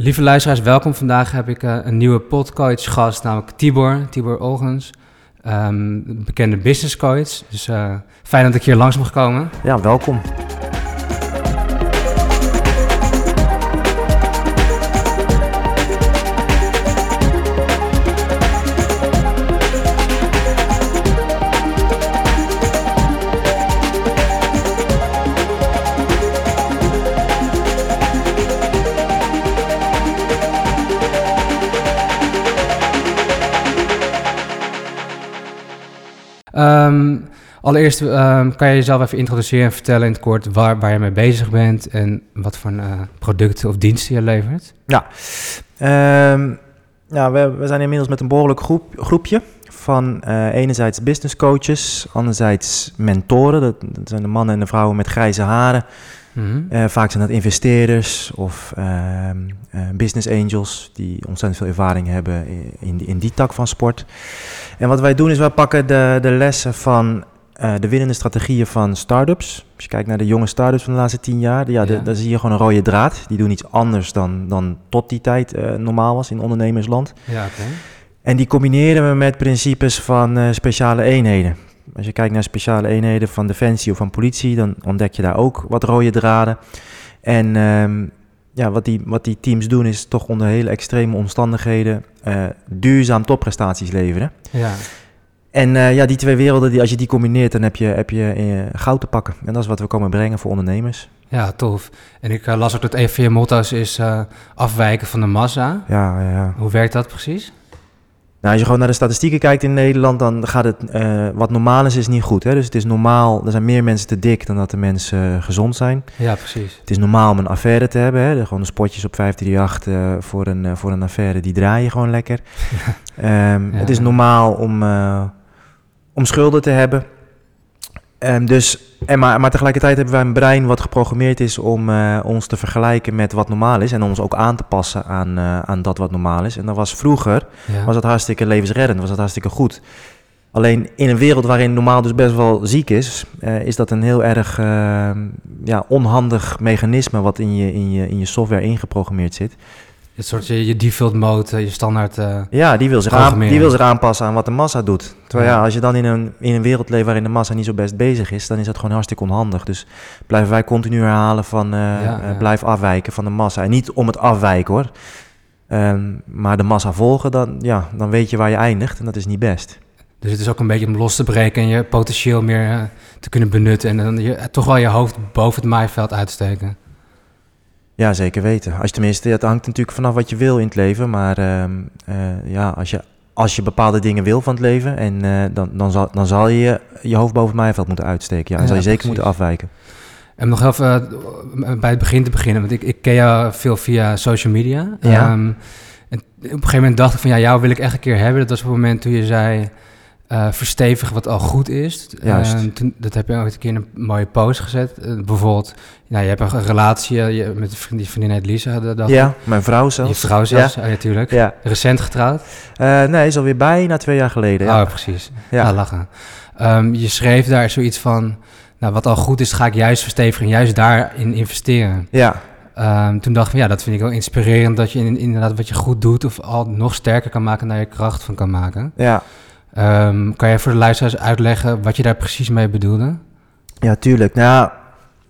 Lieve luisteraars, welkom. Vandaag heb ik uh, een nieuwe podcast gast, namelijk Tibor, Tibor Olgens. Um, bekende business coach. Dus uh, fijn dat ik hier langs mag komen. Ja, welkom. Um, allereerst um, kan je jezelf even introduceren en vertellen in het kort waar, waar je mee bezig bent en wat voor uh, producten of diensten je levert. Ja, um, ja we, we, zijn inmiddels met een behoorlijk groep, groepje van uh, enerzijds business coaches, anderzijds mentoren. Dat, zijn de mannen en de vrouwen met grijze haren. Mm -hmm. uh, vaak zijn dat investeerders of business angels die ontzettend veel ervaring hebben in, in, in die tak van sport. En wat wij doen is, wij pakken de, de lessen van uh, de winnende strategieën van startups. Als je kijkt naar de jonge startups van de laatste tien jaar, ja, ja. daar zie je gewoon een rode draad. Die doen iets anders dan, dan tot die tijd uh, normaal was in ondernemersland. Ja, okay. En die combineren we met principes van uh, speciale eenheden. Als je kijkt naar speciale eenheden van defensie of van politie, dan ontdek je daar ook wat rode draden. En um, ja, wat, die, wat die teams doen is toch onder hele extreme omstandigheden uh, duurzaam topprestaties leveren. Ja. En uh, ja, die twee werelden, die, als je die combineert, dan heb je, heb je uh, goud te pakken. En dat is wat we komen brengen voor ondernemers. Ja, tof. En ik las ook dat een van je motto's is afwijken van de massa. Ja, ja. Hoe werkt dat precies? Nou, als je gewoon naar de statistieken kijkt in Nederland, dan gaat het, uh, wat normaal is, is niet goed. Hè? Dus het is normaal, er zijn meer mensen te dik dan dat de mensen uh, gezond zijn. Ja, precies. Het is normaal om een affaire te hebben. Hè? Gewoon de spotjes op 538 uh, voor, een, voor een affaire, die draaien gewoon lekker. Um, ja. Het is normaal om, om schulden te hebben. Um, dus, en maar, maar tegelijkertijd hebben wij een brein wat geprogrammeerd is om uh, ons te vergelijken met wat normaal is. En ons ook aan te passen aan, uh, aan dat wat normaal is. En dat was vroeger, ja. was dat hartstikke levensreddend, was dat hartstikke goed. Alleen in een wereld waarin normaal dus best wel ziek is, uh, is dat een heel erg ja, onhandig mechanisme wat in je, in, je, in je software ingeprogrammeerd zit. Het soort je, je default mode, je standaard. Uh, ja, die wil, zich aan, die wil zich aanpassen aan wat de massa doet. Terwijl ja, ja als je dan in een, in een wereld leeft waarin de massa niet zo best bezig is, dan is dat gewoon hartstikke onhandig. Dus blijven wij continu herhalen van uh, ja, ja. Uh, blijf afwijken van de massa. En niet om het afwijken hoor. Um, maar de massa volgen, dan, ja, dan weet je waar je eindigt en dat is niet best. Dus het is ook een beetje om los te breken en je potentieel meer te kunnen benutten. En dan je, toch wel je hoofd boven het maaiveld uitsteken. Ja, zeker weten. Als je tenminste, het hangt natuurlijk vanaf wat je wil in het leven. Maar uh, uh, ja, als je, als je bepaalde dingen wil van het leven, en, uh, dan, dan, zal, dan zal je je hoofd boven het maaiveld moeten uitsteken. Ja, ja, zal je zeker precies. moeten afwijken. En nog even bij het begin te beginnen, want ik, ik ken jou veel via social media. Ja. Um, en op een gegeven moment dacht ik van ja, jou wil ik echt een keer hebben. Dat was op het moment toen je zei uh, verstevigen wat al goed is. Juist. Uh, toen, dat heb je ooit een keer in een mooie post gezet. Uh, bijvoorbeeld, nou, je hebt een relatie je, met die vriendin heet Lisa. Dat ja, mijn vrouw zelfs. Je vrouw zelfs, ja. natuurlijk. Ja. Recent getrouwd? nee, is alweer bijna twee jaar geleden. Ja. Oh, precies. Ja, ah, lachen. Um, je schreef daar zoiets van, nou, wat al goed is, ga ik juist verstevigen en juist daarin investeren. Ja. Um, toen dacht ik ja, dat vind ik wel inspirerend, dat je in, inderdaad wat je goed doet of al nog sterker kan maken, naar je kracht van kan maken. Ja. Um, kan jij voor de luisteraars uitleggen wat je daar precies mee bedoelde? Ja, tuurlijk. Nou,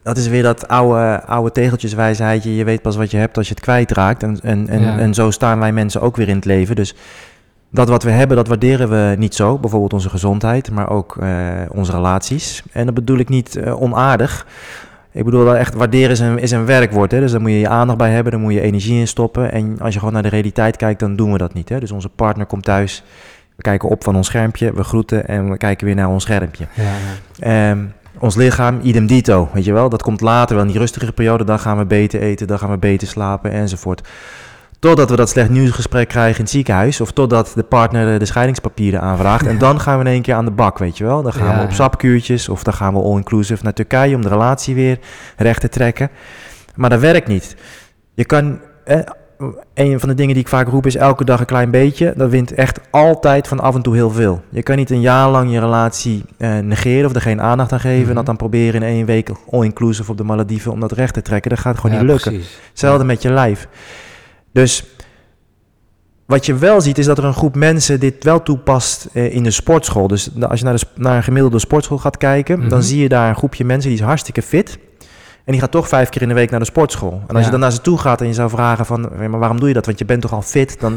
dat is weer dat oude, oude tegeltjeswijsheidje. Je weet pas wat je hebt als je het kwijtraakt. En, en, en, ja. en zo staan wij mensen ook weer in het leven. Dus dat wat we hebben, dat waarderen we niet zo. Bijvoorbeeld onze gezondheid, maar ook uh, onze relaties. En dat bedoel ik niet uh, onaardig. Ik bedoel dat echt waarderen is een, is een werkwoord. Hè? Dus daar moet je je aandacht bij hebben, daar moet je energie in stoppen. En als je gewoon naar de realiteit kijkt, dan doen we dat niet. Hè? Dus onze partner komt thuis we kijken op van ons schermpje, we groeten en we kijken weer naar ons schermpje. Ja, ja. Um, ons lichaam, idem dito, weet je wel. Dat komt later wel in die rustige periode. Dan gaan we beter eten, dan gaan we beter slapen enzovoort. Totdat we dat slecht nieuwsgesprek krijgen in het ziekenhuis. Of totdat de partner de scheidingspapieren aanvraagt. En dan gaan we in één keer aan de bak, weet je wel. Dan gaan ja, we op sapkuurtjes of dan gaan we all-inclusive naar Turkije om de relatie weer recht te trekken. Maar dat werkt niet. Je kan... Eh, een van de dingen die ik vaak roep is elke dag een klein beetje. Dat wint echt altijd van af en toe heel veel. Je kan niet een jaar lang je relatie uh, negeren of er geen aandacht aan geven. Mm -hmm. En dat dan proberen in één week all-inclusive op de Malediven om dat recht te trekken. Dat gaat gewoon ja, niet lukken. Precies. Hetzelfde ja. met je lijf. Dus wat je wel ziet is dat er een groep mensen dit wel toepast eh, in de sportschool. Dus als je naar, de, naar een gemiddelde sportschool gaat kijken, Mhm. dan zie je daar een groepje mensen die is hartstikke fit. En die gaat toch vijf keer in de week naar de sportschool. En als Ja. je dan naar ze toe gaat en je zou vragen van, "Ja, maar waarom doe je dat? Want je bent toch al fit? Dan,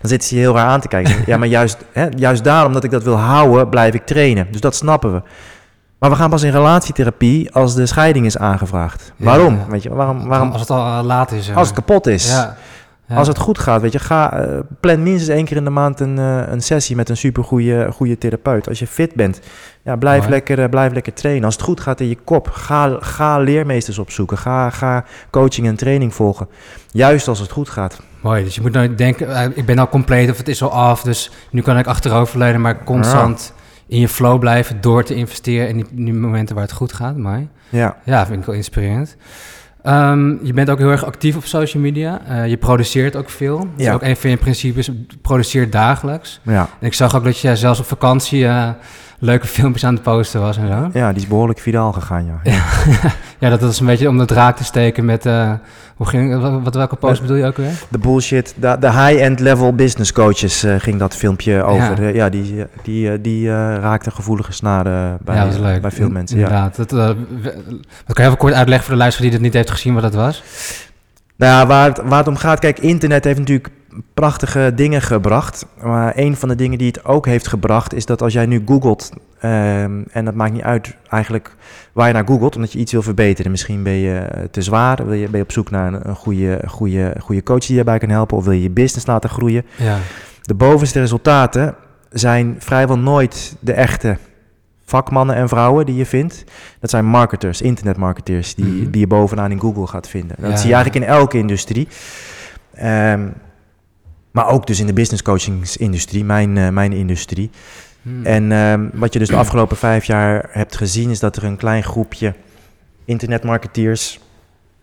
dan zitten ze je heel raar aan te kijken. ja, maar juist, hè, juist daarom dat ik dat wil houden, blijf ik trainen. Dus dat snappen we. Maar we gaan pas in relatietherapie als de scheiding is aangevraagd. Ja, waarom? Weet je, waarom, waarom Als het al eh, laat is. als het maar. kapot is. Ja. Ja. Als het goed gaat, weet je, ga, eh, plan minstens één keer in de maand een, eh, een sessie met een supergoeie goede therapeut. Als je fit bent, ja, blijf, Mooi. lekker, eh, blijf lekker trainen. Als het goed gaat in je kop, ga, ga leermeesters opzoeken. Ga, ga coaching en training volgen. Juist als het goed gaat. Mooi, dus je moet nooit denken, ik ben al compleet of het is al af, dus nu kan ik achteroverleunen, maar constant in je flow blijven door te investeren in die, die momenten waar het goed gaat. Mooi. Ja, Ja, vind ik wel inspirerend. Ehm, je bent ook heel erg actief op social media. Eh, je produceert ook veel. Dat is ook een van je principes, produceer dagelijks. ja. En ik zag ook dat je zelfs op vakantie eh, leuke filmpjes aan het posten was en zo. ja, die is behoorlijk viraal gegaan, ja. ja. Ja, dat was een beetje om de draak te steken met... eh, hoe ging, wat, welke post bedoel je ook weer? De bullshit, de, de high-end level business coaches eh, ging dat filmpje over. Ja. Ja, ja die, die, eh, die eh, raakte gevoelige snaren bij, ja, dat was leuk. bij veel mensen. Ja. Inderdaad. Dat, eh, we- dat kan je even kort uitleggen voor de luisteraar die dat niet heeft gezien wat dat was? Nou, ja, waar het, waar het om gaat, kijk, internet heeft natuurlijk prachtige dingen gebracht. Maar een van de dingen die het ook heeft gebracht, is dat als jij nu googelt, ehm, en dat maakt niet uit eigenlijk waar je naar googelt, omdat je iets wil verbeteren. Misschien ben je eh, te zwaar, wil je, ben je op zoek naar een, goede, goede, goede coach die je daarbij kan helpen, of wil je je business laten groeien. Ja. De bovenste resultaten zijn vrijwel nooit de echte vakmannen en vrouwen die je vindt. Dat zijn marketers, internetmarketeers, die, Mhm. die je bovenaan in Google gaat vinden. Dat Ja, zie je eigenlijk in elke industrie. Ehm, maar ook dus in de business coachingsindustrie, mijn, eh, mijn industrie. Hmm. En ehm, wat je dus de afgelopen vijf jaar hebt gezien, is dat er een klein groepje internetmarketeers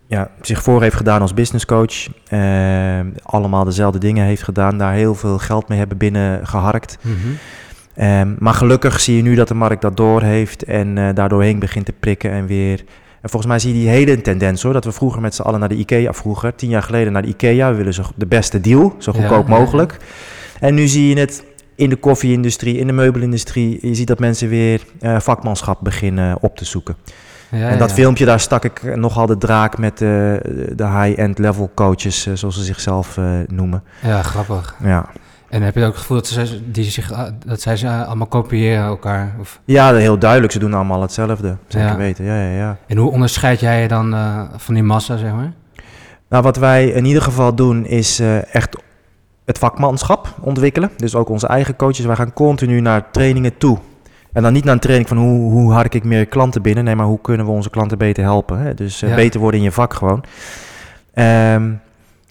ja, zich voor heeft gedaan als business coach. Ehm, allemaal dezelfde dingen heeft gedaan, daar heel veel geld mee hebben binnengeharkt. Mhm. Ehm, maar gelukkig zie je nu dat de markt dat door heeft en eh daardoor heen begint te prikken en weer. En volgens mij zie je die hele tendens hoor, dat we vroeger met z'n allen naar de IKEA, vroeger, tien jaar geleden naar de IKEA, we willen zo de beste deal, zo goedkoop ja. mogelijk. En nu zie je het in de koffieindustrie, in de meubelindustrie, je ziet dat mensen weer eh, vakmanschap beginnen op te zoeken. Ja, en dat ja. filmpje, daar stak ik nogal de draak met eh, de high-end level coaches, eh, zoals ze zichzelf noemen. Ja, grappig. Ja. En heb je ook het gevoel dat, ze, die zich, eh, dat zij ze allemaal kopiëren elkaar? Of, ja, heel duidelijk, ze doen allemaal hetzelfde, zeker Ja. weten. Ja, ja, ja. en hoe onderscheid jij je dan eh, van die massa, zeg maar? Nou, wat wij in ieder geval doen is eh, echt het vakmanschap ontwikkelen. Dus ook onze eigen coaches. Wij gaan continu naar trainingen toe. En dan niet naar een training van hoe, hoe hark ik meer klanten binnen. Nee, maar hoe kunnen we onze klanten beter helpen. Hè? Dus eh, Ja. beter worden in je vak gewoon. Ehm,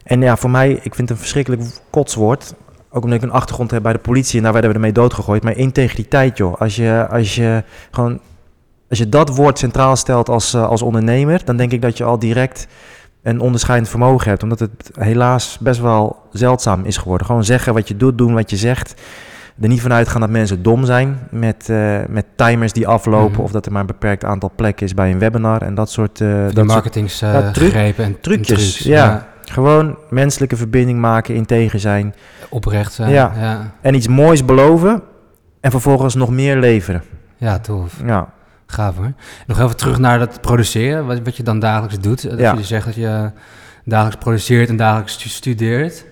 en ja, voor mij, ik vind het een verschrikkelijk kotswoord. Ook omdat ik een achtergrond heb bij de politie en daar werden we ermee doodgegooid. Maar integriteit, joh. Als je, als je gewoon... Als je dat woord centraal stelt als, eh, als ondernemer, dan denk ik dat je al direct een onderscheidend vermogen hebt. Omdat het helaas best wel zeldzaam is geworden. Gewoon zeggen wat je doet, doen wat je zegt. Er niet vanuit gaan dat mensen dom zijn met, eh, met timers die aflopen. Mhm. Of dat er maar een beperkt aantal plekken is bij een webinar en dat soort, Die dat ja, truc- en trucjes, trucs. ja. Gewoon menselijke verbinding maken, integer zijn. Oprecht zijn. Ja. En iets moois beloven en vervolgens nog meer leveren. Ja, tof. Ja, Gaaf hoor. Nog even terug naar dat produceren, wat, wat je dan dagelijks doet. Dat Ja. je zegt dat je dagelijks produceert en dagelijks stu- studeert.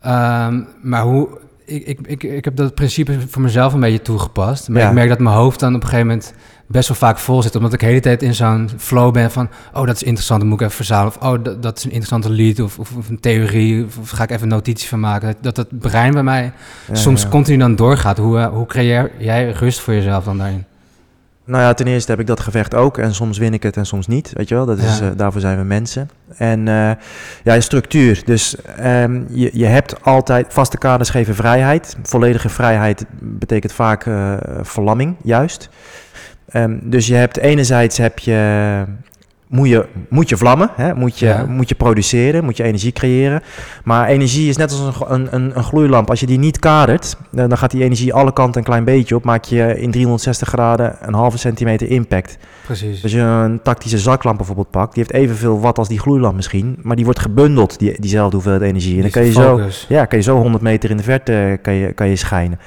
Ehm, maar hoe, ik, ik, ik, ik heb dat principe voor mezelf een beetje toegepast. Maar Ja. ik merk dat mijn hoofd dan op een gegeven moment best wel vaak vol zit. Omdat ik de hele tijd in zo'n flow ben van... oh, dat is interessant, dat moet ik even verzamelen. Of oh, dat, dat is een interessante lead of, of, of een theorie. Of, of ga ik even een notitie van maken. Dat, dat het brein bij mij Ja, soms ja. continu dan doorgaat. Hoe, eh, hoe creëer jij rust voor jezelf dan daarin? Nou ja, ten eerste heb ik dat gevecht ook. En soms win ik het en soms niet. Weet je wel, dat is, Ja. eh, daarvoor zijn we mensen. En eh, ja, structuur. Dus ehm, je, je hebt altijd vaste kaders geven vrijheid. Volledige vrijheid betekent vaak verlamming, juist. Ehm, dus je hebt enerzijds heb je moet je, moet je vlammen, hè? Moet, je, Ja. moet je produceren, moet je energie creëren. Maar energie is net als een, een, een, een gloeilamp. Als je die niet kadert, dan gaat die energie alle kanten een klein beetje op. Maak je in 360 graden een halve centimeter impact. Precies. Als je een tactische zaklamp bijvoorbeeld pakt, die heeft evenveel watt als die gloeilamp misschien. Maar die wordt gebundeld, die, diezelfde hoeveelheid energie. En dan kan je, zo, ja, kan je zo 100 meter in de verte kan je, kan je schijnen.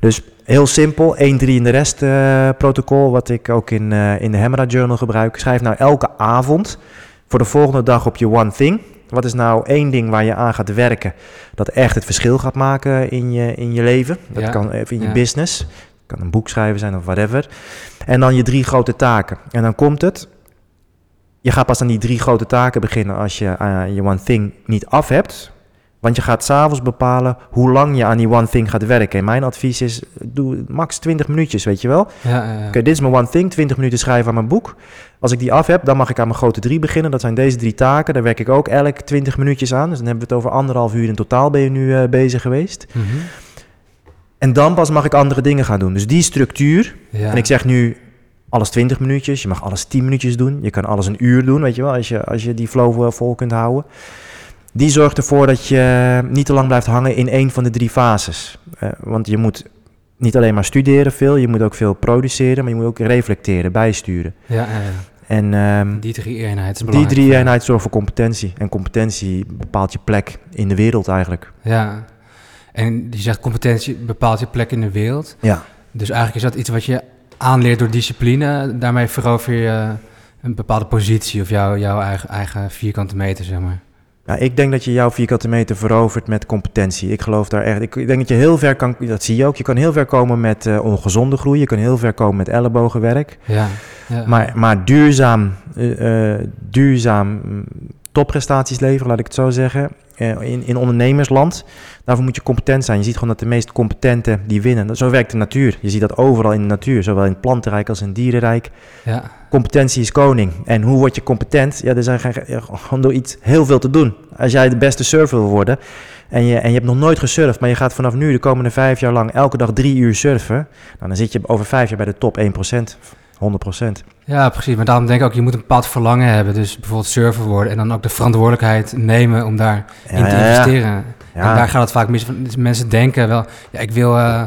Dus heel simpel, 1, 3 in de rest eh, protocol, wat ik ook in, eh, in de Hemera Journal gebruik. Schrijf nou elke avond voor de volgende dag op je one thing. Wat is nou één ding waar je aan gaat werken dat echt het verschil gaat maken in je, in je leven? Dat Ja, kan even in je ja. business, kan een boek schrijven zijn of whatever. En dan je drie grote taken. En dan komt het. Je gaat pas aan die drie grote taken beginnen als je eh, je one thing niet af hebt. Want je gaat s'avonds bepalen hoe lang je aan die one thing gaat werken. En mijn advies is, doe max 20 minuutjes, weet je wel. Ja, ja, ja. Oké, dit is mijn one thing, 20 minuten schrijven aan mijn boek. Als ik die af heb, dan mag ik aan mijn grote drie beginnen. Dat zijn deze drie taken. Daar werk ik ook elk 20 minuutjes aan. Dus dan hebben we het over anderhalf uur in totaal ben je nu eh, bezig geweest. Mhm. En dan pas mag ik andere dingen gaan doen. Dus die structuur, en ik zeg nu alles 20 minuutjes, je mag alles 10 minuutjes doen. Je kan alles een uur doen, weet je wel, als je, als je die flow eh, vol kunt houden. Die zorgt ervoor dat je niet te lang blijft hangen in één van de drie fases. Eh, want je moet niet alleen maar studeren veel, je moet ook veel produceren, maar je moet ook reflecteren, bijsturen. ja, ja. En ehm, Die drie eenheid is die drie eenheid zorgen voor competentie. En competentie bepaalt je plek in de wereld eigenlijk. Ja. En die zegt competentie bepaalt je plek in de wereld. Ja. Dus eigenlijk is dat iets wat je aanleert door discipline. Daarmee verover je een bepaalde positie of jouw, jouw eigen, eigen vierkante meter, zeg maar. Ja, ik denk dat je jouw vierkante meter verovert met competentie. Ik geloof daar echt. Ik denk dat je heel ver kan. Dat zie je ook. Je kan heel ver komen met eh, ongezonde groei. Je kan heel ver komen met ellebogenwerk. Ja. ja. Maar, maar duurzaam, eh, eh, duurzaam topprestaties leveren, laat ik het zo zeggen. eh, in, in ondernemersland. Daarvoor moet je competent zijn. Je ziet gewoon dat de meest competenten die winnen. Zo werkt de natuur. Je ziet dat overal in de natuur, zowel in het plantenrijk als in het dierenrijk. ja. Competentie is koning. En hoe word je competent? Ja, er zijn gewoon door iets heel veel te doen. Als jij de beste surfer wil worden en je, en je hebt nog nooit gesurfd, maar je gaat vanaf nu de komende vijf jaar lang elke dag drie uur surfen, nou, dan zit je over vijf jaar bij de top 1%, 100%. Ja, precies. Maar daarom denk ik ook, je moet een bepaald verlangen hebben. Dus bijvoorbeeld surfer worden en dan ook de verantwoordelijkheid nemen om daarin Ja, te ja. investeren. Ja. En daar gaat het vaak mis. Dus Mensen denken wel, ja, ik wil eh,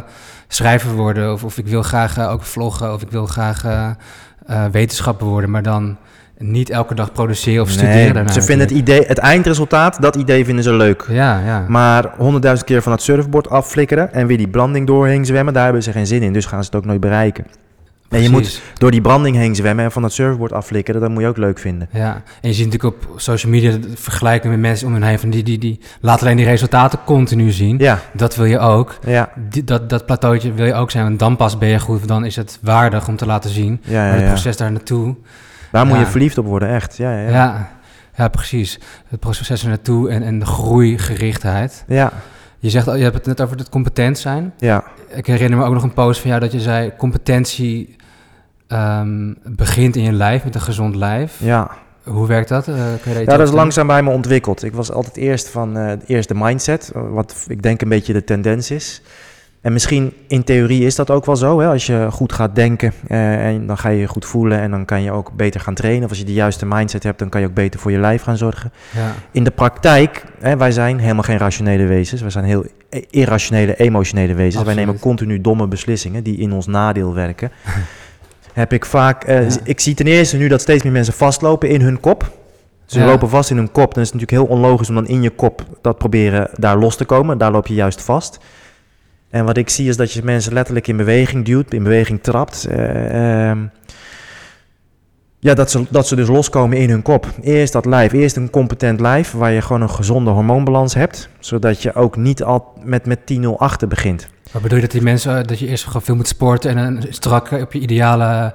schrijver worden of, of ik wil graag eh, ook vloggen of ik wil graag eh, wetenschapper worden, maar dan niet elke dag produceren of studeren Nee, daarna. ze vinden het idee, het eindresultaat, dat idee vinden ze leuk. Ja, ja. Maar honderdduizend keer van het surfboard afflikkeren en weer die branding doorheen zwemmen, daar hebben ze geen zin in. Dus gaan ze het ook nooit bereiken. En je moet door die branding heen zwemmen en van het surfboard afflikkeren, dat moet je ook leuk vinden. Ja, en je ziet natuurlijk op social media de vergelijking met mensen om hen heen van die, die, die laten alleen die resultaten continu zien. Ja, Dat wil je ook. ja, Die, dat, dat plateautje wil je ook zijn, want dan pas ben je goed, dan is het waardig om te laten zien. ja, maar ja. het ja. proces daar naartoe, Daar moet je verliefd op worden, echt. Ja, ja, ja. ja. ja, precies. Het proces er naartoe en, en de groeigerichtheid. ja, Je zegt, je hebt het net over het competent zijn. ja. Ik herinner me ook nog een post van jou dat je zei, competentie ehm, begint in je lijf, met een gezond lijf. ja. Hoe werkt dat? Eh, kun je iets Ja, dat is langzaam bij me ontwikkeld. Ik was altijd eerst van eh eerst de mindset, wat ik denk een beetje de tendens is. En misschien in theorie is dat ook wel zo. Hè? Als je goed gaat denken eh, en dan ga je je goed voelen en dan kan je ook beter gaan trainen. Of als je de juiste mindset hebt, dan kan je ook beter voor je lijf gaan zorgen. Ja, In de praktijk, hè, wij zijn helemaal geen rationele wezens. Wij zijn heel i- irrationele, emotionele wezens. Wij nemen continu domme beslissingen die in ons nadeel werken. Heb ik vaak, eh, Ja. ik zie ten eerste nu dat steeds meer mensen vastlopen in hun kop. Ze Ja. lopen vast in hun kop. Dan is het natuurlijk heel onlogisch om dan in je kop dat proberen daar los te komen. Daar loop je juist vast. En wat ik zie is dat je mensen letterlijk in beweging duwt, in beweging trapt. Eh, ehm, ja, dat ze, dat ze dus loskomen in hun kop. Eerst dat lijf, eerst een competent lijf waar je gewoon een gezonde hormoonbalans hebt. Zodat je ook niet al met, met 10-0 achter begint. Maar bedoel je dat die mensen, eh, dat je eerst gewoon veel moet sporten en een strak op je ideale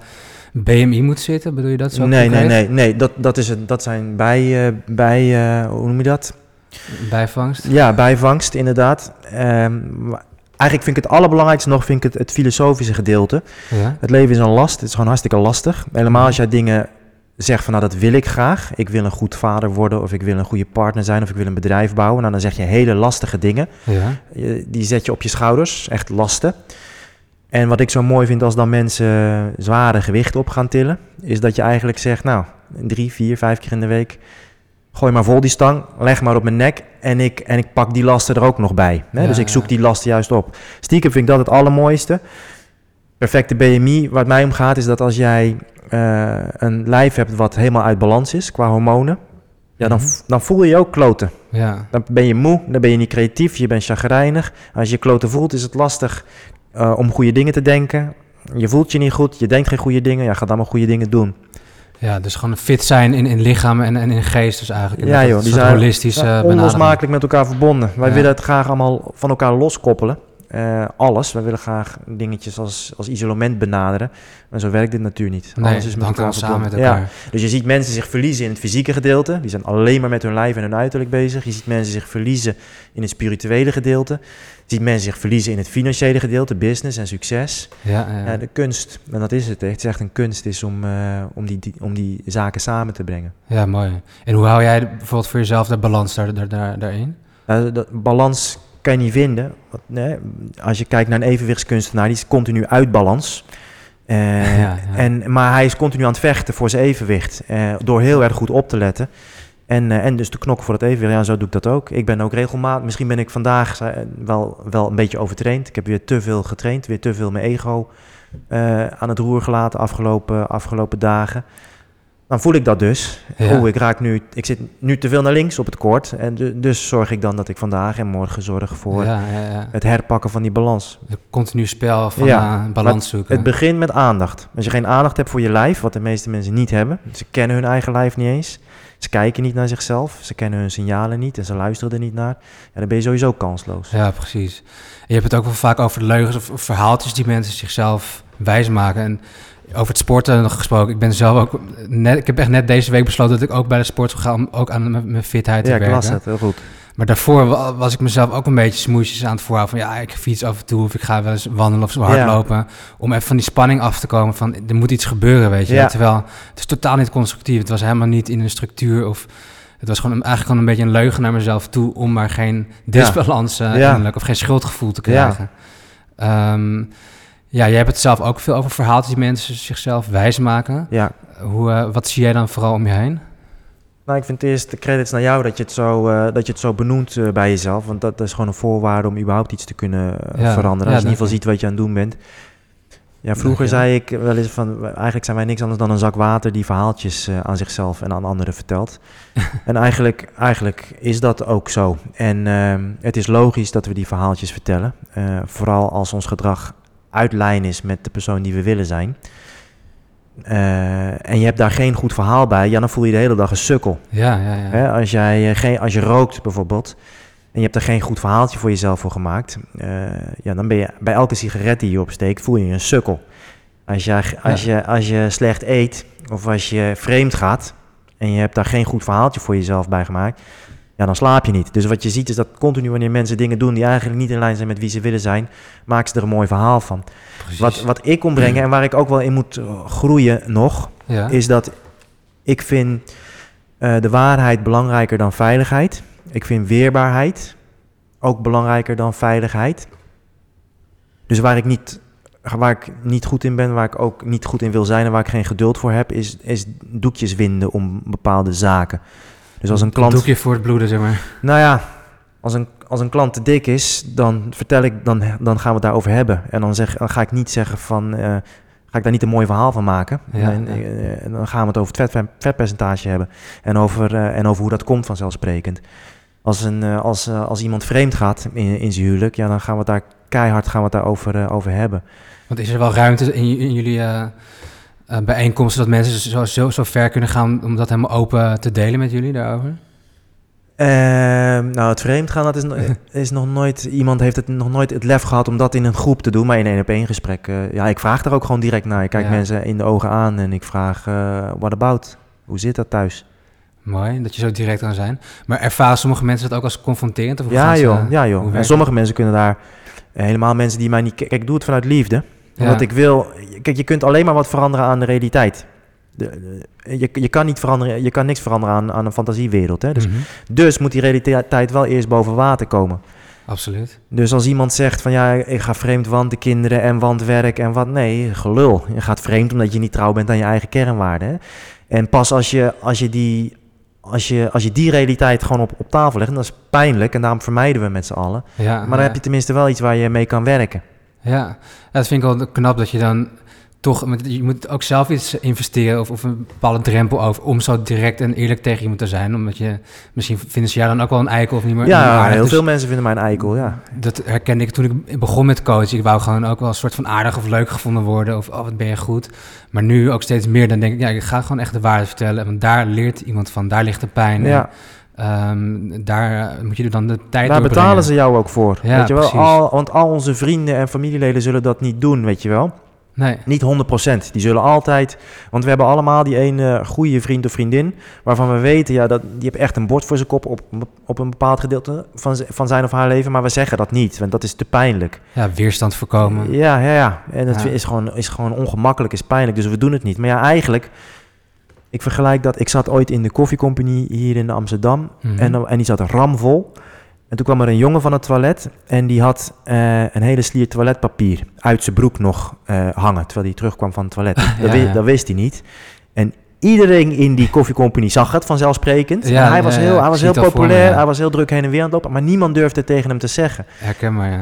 BMI moet zitten? Bedoel je dat zo nee, nee, concreet? nee, nee. Dat, dat, is het, dat zijn bij, eh, bij eh, hoe noem je dat? Bijvangst? Ja, bijvangst, inderdaad. Ehm, eigenlijk vind ik het allerbelangrijkste nog vind ik het, het filosofische gedeelte. Ja. Het leven is een last, het is gewoon hartstikke lastig. Helemaal als jij dingen zegt van nou dat wil ik graag. Ik wil een goed vader worden of ik wil een goede partner zijn of ik wil een bedrijf bouwen. Nou dan zeg je hele lastige dingen. Ja. Die zet je op je schouders, echt lasten. En wat ik zo mooi vind als dan mensen zware gewichten op gaan tillen, is dat je eigenlijk zegt, nou, drie, vier, vijf keer in de week, gooi maar vol die stang, leg maar op mijn nek en ik, en ik pak die lasten er ook nog bij. Hè? Ja, dus ik zoek ja. die lasten juist op. Stiekem vind ik dat het allermooiste. Perfecte BMI, waar het mij om gaat, is dat als jij eh, een lijf hebt wat helemaal uit balans is qua hormonen, ja, dan, Mhm. dan voel je je ook kloten. Ja, Dan ben je moe, dan ben je niet creatief, je bent chagrijnig. Als je je kloten voelt, is het lastig eh, om goede dingen te denken. Je voelt je niet goed, je denkt geen goede dingen, ja, ga dan maar goede dingen doen. Ja, dus gewoon fit zijn in, in lichaam en, en in geest dus eigenlijk. Ja, joh, die zijn holistisch Ja, eh, onlosmakelijk met elkaar verbonden. Wij Ja. willen het graag allemaal van elkaar loskoppelen. Eh, alles. Wij willen graag dingetjes als, als isolement benaderen. Maar zo werkt dit natuurlijk niet. Nee, alles is met elkaar samen met elkaar. Ja. Dus je ziet mensen zich verliezen in het fysieke gedeelte. Die zijn alleen maar met hun lijf en hun uiterlijk bezig. Je ziet mensen zich verliezen in het spirituele gedeelte. Ziet mensen zich verliezen in het financiële gedeelte, business en succes. Ja, ja. Ja, de kunst, en dat is het. hè. Het is echt een kunst is om, eh, om, die, die- om die zaken samen te brengen. ja, mooi. En hoe hou jij bijvoorbeeld voor jezelf de balans daar, daar, daar, daarin? Nou, dat balans kan je niet vinden. Want, nee, als je kijkt naar een evenwichtskunstenaar, die is continu uit balans. Eh, Ja. En, maar hij is continu aan het vechten voor zijn evenwicht. eh, door heel erg goed op te letten. En, eh, en dus te knokken voor het evenwicht. Ja, zo doe ik dat ook. Ik ben ook regelmatig. Misschien ben ik vandaag eh, wel, wel een beetje overtraind. Ik heb weer te veel getraind. Weer te veel mijn ego eh, aan het roer gelaten afgelopen, afgelopen dagen. Dan voel ik dat dus. Ja. Oh, ik raak nu. Ik zit nu te veel naar links op het koord. En du- dus zorg ik dan dat ik vandaag en morgen zorg voor Ja, ja, ja. het herpakken van die balans. Een continu spel van Ja, balans zoeken. Het begint met aandacht. Als je geen aandacht hebt voor je lijf, wat de meeste mensen niet hebben, ze kennen hun eigen lijf niet eens. Ze kijken niet naar zichzelf, ze kennen hun signalen niet en ze luisteren er niet naar. Ja, dan ben je sowieso kansloos. Ja, precies. En je hebt het ook wel vaak over leugens of, of verhaaltjes die mensen zichzelf wijsmaken. En over het sporten nog gesproken. Ik ben zelf ook net, ik heb echt net deze week besloten dat ik ook bij de sport ga om ook aan mijn, fitheid te Ja, werken. las het, heel goed. Maar daarvoor wa- was ik mezelf ook een beetje smoesjes aan het voorhouden. Van ja, ik fiets af en toe of ik ga wel eens wandelen of zo hardlopen. Om even van die spanning af te komen van er moet iets gebeuren, weet je. Ja. Terwijl het is totaal niet constructief. Het was helemaal niet in een structuur of... Het was gewoon eigenlijk gewoon een beetje een leugen naar mezelf toe... om maar geen disbalans eh, Ja. of geen schuldgevoel te krijgen. Ehm, ja, jij hebt het zelf ook veel over verhaaltjes die mensen zichzelf wijsmaken. Ja. Hoe, eh, wat zie jij dan vooral om je heen? Nou, ik vind eerst de credits naar jou dat je het zo, eh, dat je het zo benoemt eh, bij jezelf. Want dat, dat is gewoon een voorwaarde om überhaupt iets te kunnen eh, Ja, veranderen. ja, Als je in ieder geval ziet wat je aan het doen bent. Ja, vroeger zei ik wel eens van, eigenlijk zijn wij niks anders dan een zak water die verhaaltjes aan zichzelf en aan anderen vertelt. en eigenlijk, eigenlijk is dat ook zo. En ehm, het is logisch dat we die verhaaltjes vertellen. Vooral als ons gedrag uit lijn is met de persoon die we willen zijn. Eh, en je hebt daar geen goed verhaal bij, ja, dan voel je de hele dag een sukkel. Ja, ja, ja. Hè, als, jij, eh, geen, als je rookt bijvoorbeeld en je hebt er geen goed verhaaltje voor jezelf voor gemaakt, eh, ja, dan ben je bij elke sigaret die je opsteekt, voel je je een sukkel. Als je, als, je, als je slecht eet of als je vreemd gaat en je hebt daar geen goed verhaaltje voor jezelf bij gemaakt, ja, dan slaap je niet. Dus wat je ziet is dat continu wanneer mensen dingen doen die eigenlijk niet in lijn zijn met wie ze willen zijn, maken ze er een mooi verhaal van. Precies. Wat, wat ik kon brengen en waar ik ook wel in moet eh, groeien nog, ja. is dat ik vind eh, de waarheid belangrijker dan veiligheid. Ik vind weerbaarheid ook belangrijker dan veiligheid. Dus waar ik niet, waar ik niet goed in ben, waar ik ook niet goed in wil zijn en waar ik geen geduld voor heb, is, is doekjes winden om bepaalde zaken. Dus als een klant. doekje voor het bloeden, zeg maar. Nou ja, als een, als een klant te dik is, dan vertel ik, dan, dan gaan we het daarover hebben. En dan, zeg, dan ga ik niet zeggen van, eh, ga ik daar niet een mooi verhaal van maken. Ja, en, ja. eh, en dan gaan we het over het vet, vetpercentage hebben. En over, eh, en over hoe dat komt vanzelfsprekend. Als, een, als, als iemand vreemd gaat in, in zijn huwelijk, ja, dan gaan we het daar keihard gaan we het daarover over hebben. Want is er wel ruimte in, in jullie eh, bijeenkomsten dat mensen zo, zo, zo ver kunnen gaan om dat helemaal open te delen met jullie daarover? Ehm, nou, het vreemdgaan, dat is, no- is nog nooit... Iemand heeft het nog nooit het lef gehad om dat in een groep te doen. Maar in een één-op-één gesprek... eh, ja, ik vraag daar ook gewoon direct naar. Ik kijk Ja. mensen in de ogen aan en ik vraag... eh what about? Hoe zit dat thuis? Mooi, dat je zo direct kan zijn. Maar ervaren sommige mensen dat ook als confronterend? Of Ja gaan ze- joh, ja joh. En sommige mensen kunnen daar... helemaal mensen die mij niet... Kijk, ik doe het vanuit liefde. Ja. Omdat ik wil... Kijk, je kunt alleen maar wat veranderen aan de realiteit. De, de- je, je kan niet veranderen... Je kan niks veranderen aan, aan een fantasiewereld. Hè? Dus Mhm. Dus moet die realiteit wel eerst boven water komen. Absoluut. Dus als iemand zegt van ja, ik ga vreemd want de kinderen en want werk en wat, nee, gelul. Je gaat vreemd omdat je niet trouw bent aan je eigen kernwaarden. En pas als je, als je die... Als je, als je die realiteit gewoon op, op tafel legt, en dat is pijnlijk en daarom vermijden we met z'n allen. Ja, Maar dan ja. heb je tenminste wel iets waar je mee kan werken. Ja, dat vind ik wel knap dat je dan toch, je moet ook zelf iets investeren of, of een bepaalde drempel over om zo direct en eerlijk tegen iemand te zijn. Omdat je, misschien vinden ze jou dan ook wel een eikel of niet meer. niet meer Ja, aardig. heel Dus veel mensen vinden mij een eikel, ja. Dat herkende ik toen ik begon met coachen. Ik wou gewoon ook wel een soort van aardig of leuk gevonden worden of oh, wat ben je goed. Maar nu ook steeds meer, dan denk ik, ja, ik ga gewoon echt de waarheid vertellen. Want daar leert iemand van, daar ligt de pijn. ja. En, ehm, daar eh, moet je dan de tijd Daar doorbrengen. betalen ze jou ook voor. Ja, weet je wel? precies. Al, want al onze vrienden en familieleden zullen dat niet doen, weet je wel. Nee, Niet 100%. Die zullen altijd. Want we hebben allemaal die ene goede vriend of vriendin. waarvan we weten, ja, dat, die heeft echt een bord voor zijn kop. op, op een bepaald gedeelte van, zijn of haar leven. Maar we zeggen dat niet, want dat is te pijnlijk. ja, weerstand voorkomen. Ja, ja, ja. En dat Ja. is, gewoon, is gewoon ongemakkelijk, is pijnlijk. Dus we doen het niet. Maar ja, eigenlijk. Ik vergelijk dat. Ik zat ooit in de koffiecompagnie hier in Amsterdam. Mhm. En, en die zat ramvol. En toen kwam er een jongen van het toilet en die had eh, een hele slier toiletpapier uit zijn broek nog eh, hangen, terwijl hij terugkwam van het toilet. Dat, Ja, wi- ja. dat wist hij niet. En iedereen in die koffiecompagnie zag het vanzelfsprekend. Ja, hij was heel, hij was heel me, populair, hij was heel druk heen en weer aan het lopen, maar niemand durfde tegen hem te zeggen. Herken maar, ja.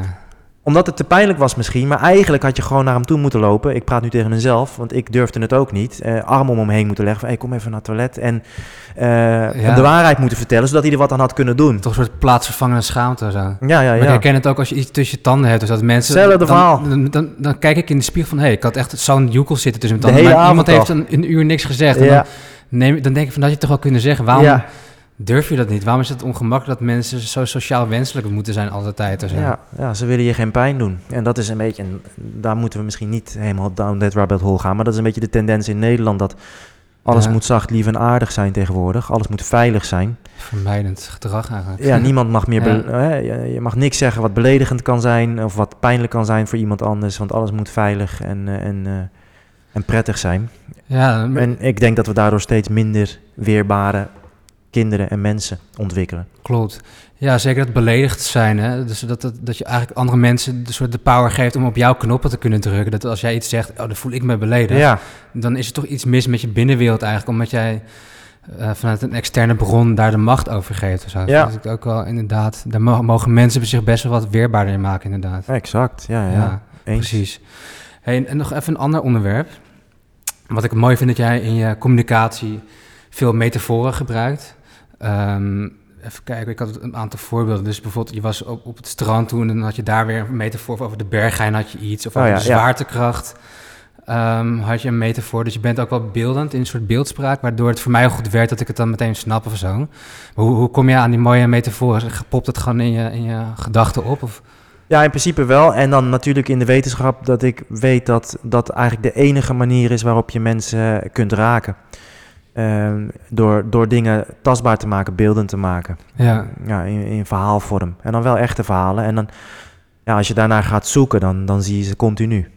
Omdat het te pijnlijk was misschien, maar eigenlijk had je gewoon naar hem toe moeten lopen. Ik praat nu tegen mezelf, want ik durfde het ook niet. Eh, arm om hem heen moeten leggen van, hey, kom even naar het toilet. En eh, de waarheid moeten vertellen, zodat hij er wat aan had kunnen doen. Toch een soort plaatsvervangende schaamte zo. Ja, ja, Maar ik ja. herken het ook als je iets tussen je tanden hebt. Dus dat mensen... Hetzelfde dan, verhaal. Dan, dan, dan kijk ik in de spiegel van... Hé, hey, ik had echt zo'n joekel zitten tussen mijn De tanden. hele maar iemand heeft een, een uur niks gezegd. En Ja. dan, neem, dan denk ik van, dat had je toch wel kunnen zeggen. Waarom Ja. Durf je dat niet? Waarom is het ongemakkelijk dat mensen zo sociaal wenselijk moeten zijn altijd zo? Ja, ja, ze willen je geen pijn doen. En dat is een beetje, en daar moeten we misschien niet helemaal down that rabbit hole gaan, maar dat is een beetje de tendens in Nederland dat alles Ja. moet zacht, lief en aardig zijn tegenwoordig. Alles moet veilig zijn. Vermijdend gedrag eigenlijk. Ja, niemand mag meer, Ja. hè, je, mag niks zeggen wat beledigend kan zijn of wat pijnlijk kan zijn voor iemand anders, want alles moet veilig en, eh, en, eh, en prettig zijn. Ja, maar- En ik denk dat we daardoor steeds minder weerbare kinderen en mensen ontwikkelen. Klopt. Ja, zeker dat beledigd zijn. Hè? Dus dat, dat, dat je eigenlijk andere mensen de soort de power geeft om op jouw knoppen te kunnen drukken. Dat als jij iets zegt, oh, dan voel ik me beledigd. Ja, Dan is er toch iets mis met je binnenwereld eigenlijk, omdat jij eh, vanuit een externe bron daar de macht over geeft. Of zo. Ja. Dat is ook wel inderdaad, daar mo- mogen mensen zich best wel wat weerbaarder in maken, inderdaad. exact. Ja, ja. eens. precies. Hey, en nog even een ander onderwerp. Wat ik mooi vind dat jij in je communicatie veel metaforen gebruikt. Ehm, even kijken, ik had een aantal voorbeelden. Dus bijvoorbeeld, je was op, op het strand toen en dan had je daar weer een metafoor over de bergijn had je iets. Of Oh over ja, de ja. zwaartekracht Ehm, had je een metafoor. Dus je bent ook wel beeldend in een soort beeldspraak, waardoor het voor mij ook goed werkt dat ik het dan meteen snap of zo. Maar hoe, hoe kom je aan die mooie metaforen? Popt het gewoon in je, in je gedachten op? Of? Ja, in principe wel. En dan natuurlijk in de wetenschap dat ik weet dat dat eigenlijk de enige manier is waarop je mensen kunt raken. Ehm, door, door dingen tastbaar te maken, beeldend te maken. Ja. Ja, in, in verhaalvorm. En dan wel echte verhalen. En dan, ja, als je daarnaar gaat zoeken, dan, dan zie je ze continu.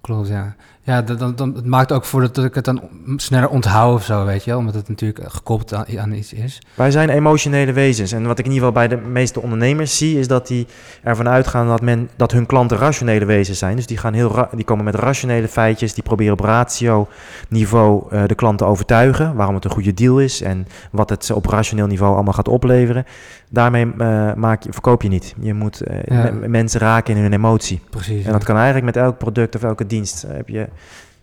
Klopt, ja. Ja, dat, dat, dat- het maakt ook voor dat ik het dan sneller onthoud of zo, weet je wel. Omdat het natuurlijk gekoppeld aan, aan iets is. Wij zijn emotionele wezens. En wat ik in ieder geval bij de meeste ondernemers zie, is dat die ervan uitgaan dat, men, dat hun klanten rationele wezens zijn. Dus die, gaan heel die komen met rationele feitjes, die proberen op ratio-niveau eh, de klant te overtuigen waarom het een goede deal is en wat het ze op rationeel niveau allemaal gaat opleveren. Daarmee eh, maak je, verkoop je niet. Je moet eh, Ja. mensen raken in hun emotie. Precies. En dat kan eigenlijk met elk product of elke dienst. Heb je,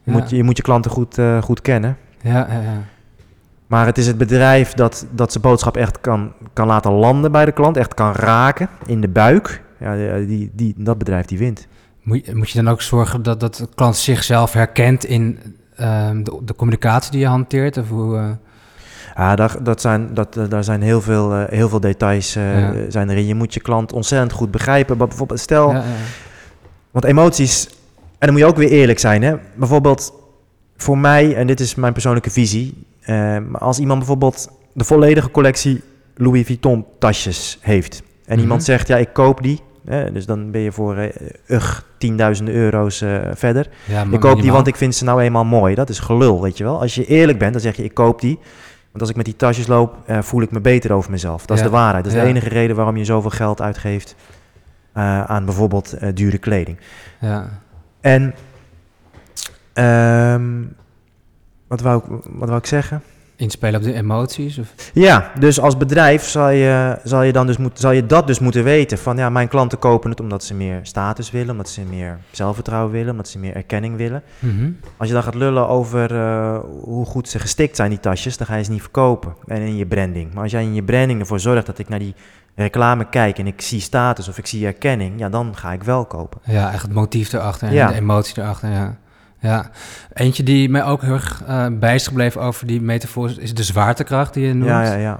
je, moet, je moet je klanten goed, eh, goed kennen. Ja, ja, ja. Maar het is het bedrijf dat, dat zijn boodschap echt kan, kan laten landen bij de klant, echt kan raken in de buik. Ja, die, die, dat bedrijf die wint. Moet, je- moet je dan ook zorgen dat, dat de klant zichzelf herkent in ehm, de, de communicatie die je hanteert? Of hoe, eh, Ja, daar, dat zijn, dat, eh, daar zijn heel veel, heel veel details Ja. zijn erin. Je moet je klant ontzettend goed begrijpen. Maar bijvoorbeeld, stel, ja, ja. want emoties, dan moet je ook weer eerlijk zijn. Hè? Bijvoorbeeld voor mij, en dit is mijn persoonlijke visie, eh, maar als iemand bijvoorbeeld de volledige collectie Louis Vuitton tasjes heeft en Mhm. iemand zegt, ja, ik koop die, dus dan ben je voor eh ugh, tienduizenden euro's eh, verder. Ja, Ik koop die, want ik vind ze nou eenmaal mooi. Dat is gelul, weet je wel. Als je eerlijk bent, dan zeg je, ik koop die. Want als ik met die tasjes loop, eh, voel ik me beter over mezelf. Dat is de waarheid. Dat is Ja. de enige reden waarom je zoveel geld uitgeeft aan bijvoorbeeld dure kleding. Ja. En ehm, wat, wou ik, wat wou ik zeggen? Inspelen op de emoties? Of? Ja, dus als bedrijf zal je, zal, je dan dus moet, zal je dat dus moeten weten. Van ja, mijn klanten kopen het omdat ze meer status willen, omdat ze meer zelfvertrouwen willen, omdat ze meer erkenning willen. Mhm. Als je dan gaat lullen over eh, hoe goed ze gestikt zijn, die tasjes, dan ga je ze niet verkopen. En in je branding. Maar als jij in je branding ervoor zorgt dat ik naar die reclame kijk en ik zie status of ik zie erkenning, ja, dan ga ik wel kopen. Ja, echt het motief erachter en Ja. de emotie erachter, ja. Ja, eentje die mij ook heel erg eh, bij is gebleven over die metafoor is de zwaartekracht die je noemt. Ja, ja, ja.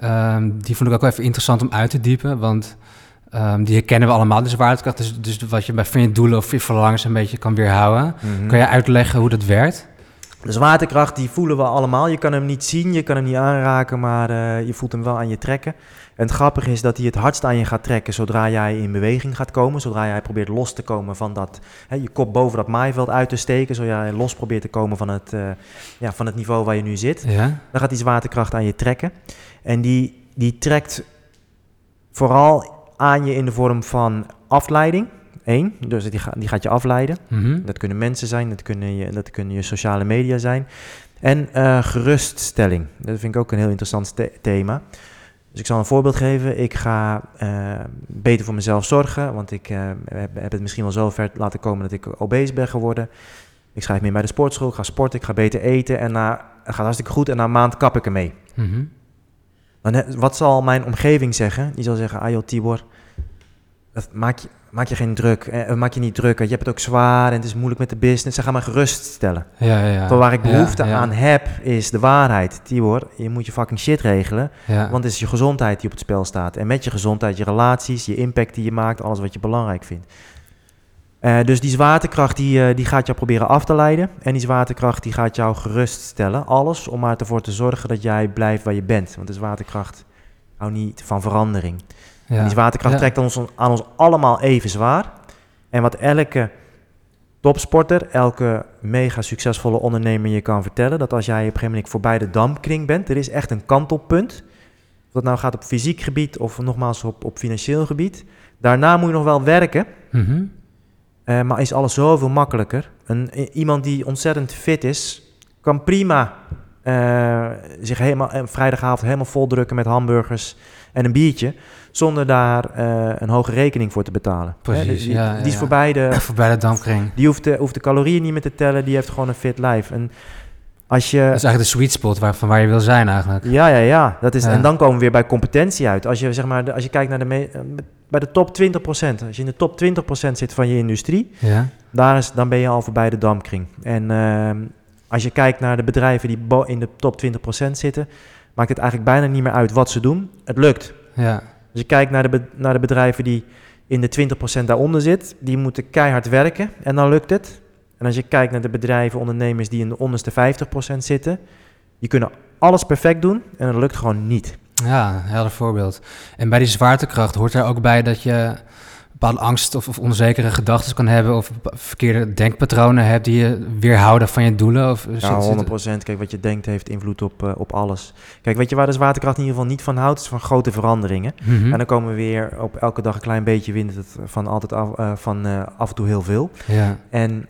Ehm, die vond ik ook wel even interessant om uit te diepen, want ehm, die herkennen we allemaal, de zwaartekracht. Dus, dus wat je bij van je doelen of je verlangens een beetje kan weerhouden. Mhm. Kan je uitleggen hoe dat werkt? De zwaartekracht die voelen we allemaal. Je kan hem niet zien, je kan hem niet aanraken, maar eh, je voelt hem wel aan je trekken. En het grappige is dat hij het hardst aan je gaat trekken zodra jij in beweging gaat komen. Zodra jij probeert los te komen van dat, hè, je kop boven dat maaiveld uit te steken. Zodra jij los probeert te komen van het, eh, ja, van het niveau waar je nu zit. Ja? Dan gaat die zwaartekracht aan je trekken. En die, die trekt vooral aan je in de vorm van afleiding. Eén, dus die, ga- die gaat je afleiden. Mhm. Dat kunnen mensen zijn, dat kunnen je, dat kunnen je sociale media zijn. En eh, geruststelling. Dat vind ik ook een heel interessant the- thema. Dus ik zal een voorbeeld geven. Ik ga eh, beter voor mezelf zorgen, want ik eh, heb, heb het misschien wel zo ver laten komen dat ik obese ben geworden. Ik schrijf meer bij de sportschool, ik ga sporten, ik ga beter eten en na, het gaat hartstikke goed en na een maand kap ik ermee. Mhm. Dan, wat zal mijn omgeving zeggen? Die zal zeggen, ah joh Tibor, dat maak, je, maak je geen druk. Eh, maak je niet druk, je hebt het ook zwaar en het is moeilijk met de business. Ze gaan me geruststellen. Ja, ja, waar ik behoefte ja, aan heb, is de waarheid. Tibor, je moet je fucking shit regelen, Ja. want het is je gezondheid die op het spel staat. En met je gezondheid, je relaties, je impact die je maakt, alles wat je belangrijk vindt. Eh, dus die zwaartekracht die, eh, die gaat jou proberen af te leiden. En die zwaartekracht die gaat jou geruststellen. Alles om maar ervoor te zorgen dat jij blijft waar je bent. Want de zwaartekracht houdt niet van verandering. Ja. Die zwaartekracht Ja. trekt ons, aan ons allemaal even zwaar. En wat elke topsporter, elke mega succesvolle ondernemer je kan vertellen... dat als jij op een gegeven moment voorbij de dampkring bent... er is echt een kantelpunt. Of dat nou gaat op fysiek gebied of nogmaals op, op financieel gebied. Daarna moet je nog wel werken... Mhm. Eh, maar is alles zoveel makkelijker. Een, iemand die ontzettend fit is, kan prima eh, zich helemaal, eh, vrijdagavond helemaal voldrukken met hamburgers en een biertje. Zonder daar eh, een hoge rekening voor te betalen. Precies, Hè, die, ja, die is ja. voorbij de. Voorbij de dampkring. Die hoeft de, hoeft de calorieën niet meer te tellen, die heeft gewoon een fit lijf. En als je. Dat is eigenlijk de sweet spot waar, van waar je wil zijn eigenlijk. Ja, ja, ja. Dat is, Ja. En dan komen we weer bij competentie uit. Als je, zeg maar, als je kijkt naar de, me- eh, bij de top 20%, als je in de top 20% zit van je industrie, Ja? daar is, dan ben je al voorbij de dampkring. En ehm, als je kijkt naar de bedrijven die in de top 20% zitten, maakt het eigenlijk bijna niet meer uit wat ze doen. Het lukt. Ja. Als je kijkt naar de, be- naar de bedrijven die in de 20% daaronder zit, die moeten keihard werken en dan lukt het. En als je kijkt naar de bedrijven, ondernemers die in de onderste 50% zitten, die kunnen alles perfect doen en dat lukt gewoon niet. Ja, helder voorbeeld. En bij die zwaartekracht hoort er ook bij dat je bepaalde angst of, of onzekere gedachten kan hebben of verkeerde denkpatronen hebt die je weerhouden van je doelen. Of Ja, zit- 100%. Kijk, wat je denkt heeft invloed op, eh, op alles. Kijk, weet je waar de zwaartekracht in ieder geval niet van houdt? is van grote veranderingen. Mhm. En dan komen we weer op elke dag een klein beetje het van altijd af, eh, van eh, af en toe heel veel. Ja, En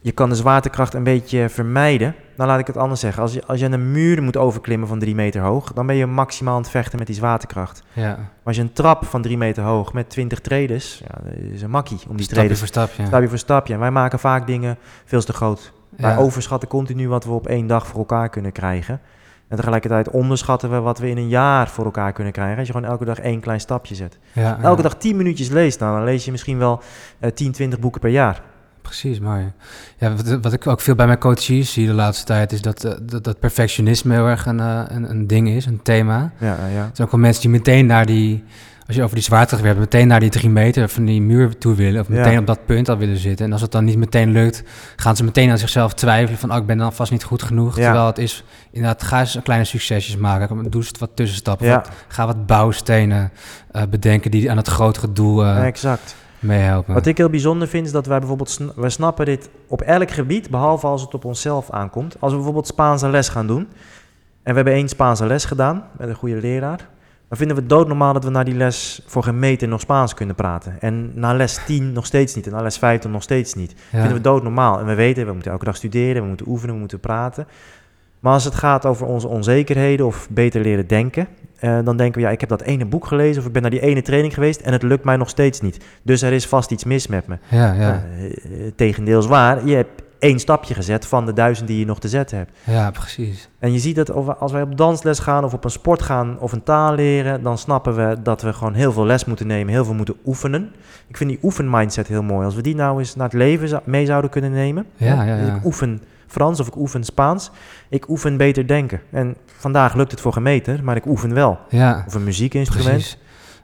je kan de zwaartekracht een beetje vermijden. Nou, laat ik het anders zeggen. Als je, als je een muur moet overklimmen van drie meter hoog, dan ben je maximaal aan het vechten met die zwaartekracht. ja. Maar als je een trap van drie meter hoog met 20 tredes, ja, dat is een makkie om die Stapje tredes voor stapje. stapje voor stapje. En wij maken vaak dingen veel te groot. Wij overschatten continu wat we op één dag voor elkaar kunnen krijgen. En tegelijkertijd onderschatten we wat we in een jaar voor elkaar kunnen krijgen. Als je gewoon elke dag één klein stapje zet. Ja, Elke ja. dag 10 minuutjes leest, nou, dan lees je misschien wel eh 10, 20 boeken per jaar. Precies, mooi. Ja, wat, wat ik ook veel bij mijn coaches zie de laatste tijd, is dat, eh, dat, dat perfectionisme heel erg een, eh, een, een ding is, een thema. Ja, ja. Er zijn ook wel mensen die meteen naar die, als je over die zwaartekracht hebt, meteen naar die drie meter van die muur toe willen. Of Ja. meteen op dat punt al willen zitten. En als het dan niet meteen lukt, gaan ze meteen aan zichzelf twijfelen van, oh, ik ben dan vast niet goed genoeg. Ja. Terwijl het is, inderdaad, ga eens kleine succesjes maken. Doe eens wat tussenstappen. Ja. Wat- ga wat bouwstenen eh, bedenken die aan het grotere doel eh, exact. Meehelpen. Wat ik heel bijzonder vind, is dat wij bijvoorbeeld, wij snappen dit op elk gebied, behalve als het op onszelf aankomt. Als we bijvoorbeeld Spaanse les gaan doen, en we hebben één Spaanse les gedaan met een goede leraar, dan vinden we het doodnormaal dat we na die les voor geen meter nog Spaans kunnen praten. En na les 10 nog steeds niet. En na les 15 nog steeds niet. Ja. vinden we doodnormaal. En we weten, we moeten elke dag studeren, we moeten oefenen, we moeten praten. Maar als het gaat over onze onzekerheden of beter leren denken, eh, dan denken we, ja, ik heb dat ene boek gelezen of ik ben naar die ene training geweest en het lukt mij nog steeds niet. Dus er is vast iets mis met me. Ja, ja, Nou, eh, tegendeels waar, je hebt één stapje gezet van de duizend die je nog te zetten hebt. ja, precies. En je ziet dat als wij op dansles gaan of op een sport gaan of een taal leren, dan snappen we dat we gewoon heel veel les moeten nemen, heel veel moeten oefenen. Ik vind die oefenmindset heel mooi. Als we die nou eens naar het leven mee zouden kunnen nemen. Ja, ja, dus ja. Ik oefen Frans of ik oefen Spaans. Ik oefen beter denken. En vandaag lukt het voor geen meter, maar ik oefen wel. Ja, Of een muziekinstrument. precies.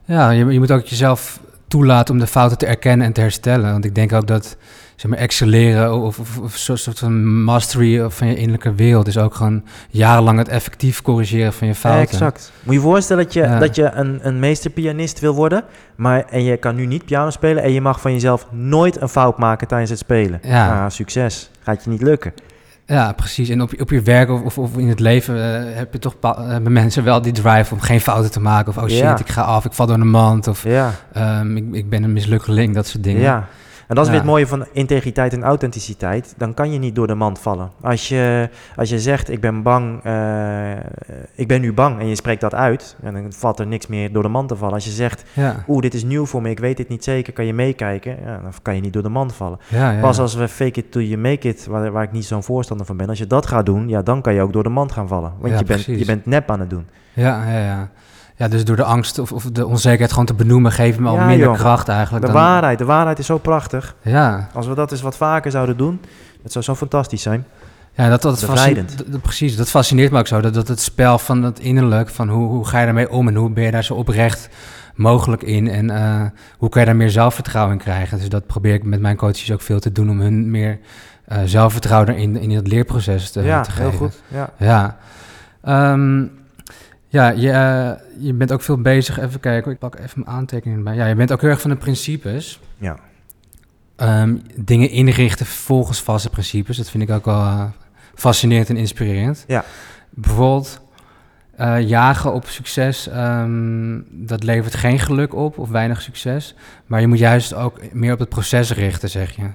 Ja, je, je moet ook jezelf toelaten om de fouten te erkennen en te herstellen. Want ik denk ook dat zeg maar, excelleren of, of, of zo'n soort van mastery van je innerlijke wereld is ook gewoon jarenlang het effectief corrigeren van je fouten. Exact. Moet je je voorstellen dat je, Ja. dat je een, een meesterpianist wil worden, maar, en je kan nu niet piano spelen en je mag van jezelf nooit een fout maken tijdens het spelen. Ja. Ah, succes. Gaat je niet lukken. Ja, precies. En op, je- op je werk of, of, of in het leven eh, heb je toch hebben mensen wel die drive om geen fouten te maken. Of oh shit, Ja. ik ga af, ik val door de mand. Of Ja. ehm, ik, ik ben een mislukkeling, dat soort dingen. Ja. En dat is Ja. weer het mooie van integriteit en authenticiteit. Dan kan je niet door de mand vallen. Als je, als je zegt, ik ben bang, eh, ik ben nu bang en je spreekt dat uit, en dan valt er niks meer door de mand te vallen. Als je zegt, Ja, oeh, dit is nieuw voor me, ik weet dit niet zeker, kan je meekijken? Ja, dan kan je niet door de mand vallen. Pas als we fake it till you make it, waar, waar ik niet zo'n voorstander van ben, als je dat gaat doen, ja, dan kan je ook door de mand gaan vallen. Want je, bent, precies. je bent nep aan het doen. Ja, ja, ja. Ja, dus door de angst of, of de onzekerheid gewoon te benoemen, geeft me al Ja, minder joh. kracht eigenlijk. De dan- waarheid, de waarheid is zo prachtig. Ja, Als we dat eens wat vaker zouden doen, dat zou zo fantastisch zijn. ja dat, dat, dat- dat- precies. Dat fascineert me ook zo. Dat, dat het spel van het innerlijk, van hoe, hoe ga je daarmee om en hoe ben je daar zo oprecht mogelijk in en eh, hoe kan je daar meer zelfvertrouwen in krijgen. Dus dat probeer ik met mijn coaches ook veel te doen om hun meer eh, zelfvertrouwen in, in het leerproces te, ja, te geven. heel goed. Ja. Ja. Ehm, ja, je, eh, je bent ook veel bezig. Even kijken, ik pak even mijn aantekeningen bij. Ja, je bent ook heel erg van de principes. Ja. Ehm, dingen inrichten volgens vaste principes. Dat vind ik ook wel eh, fascinerend en inspirerend. Ja. Bijvoorbeeld eh, jagen op succes, ehm, dat levert geen geluk op of weinig succes. Maar je moet juist ook meer op het proces richten, zeg je.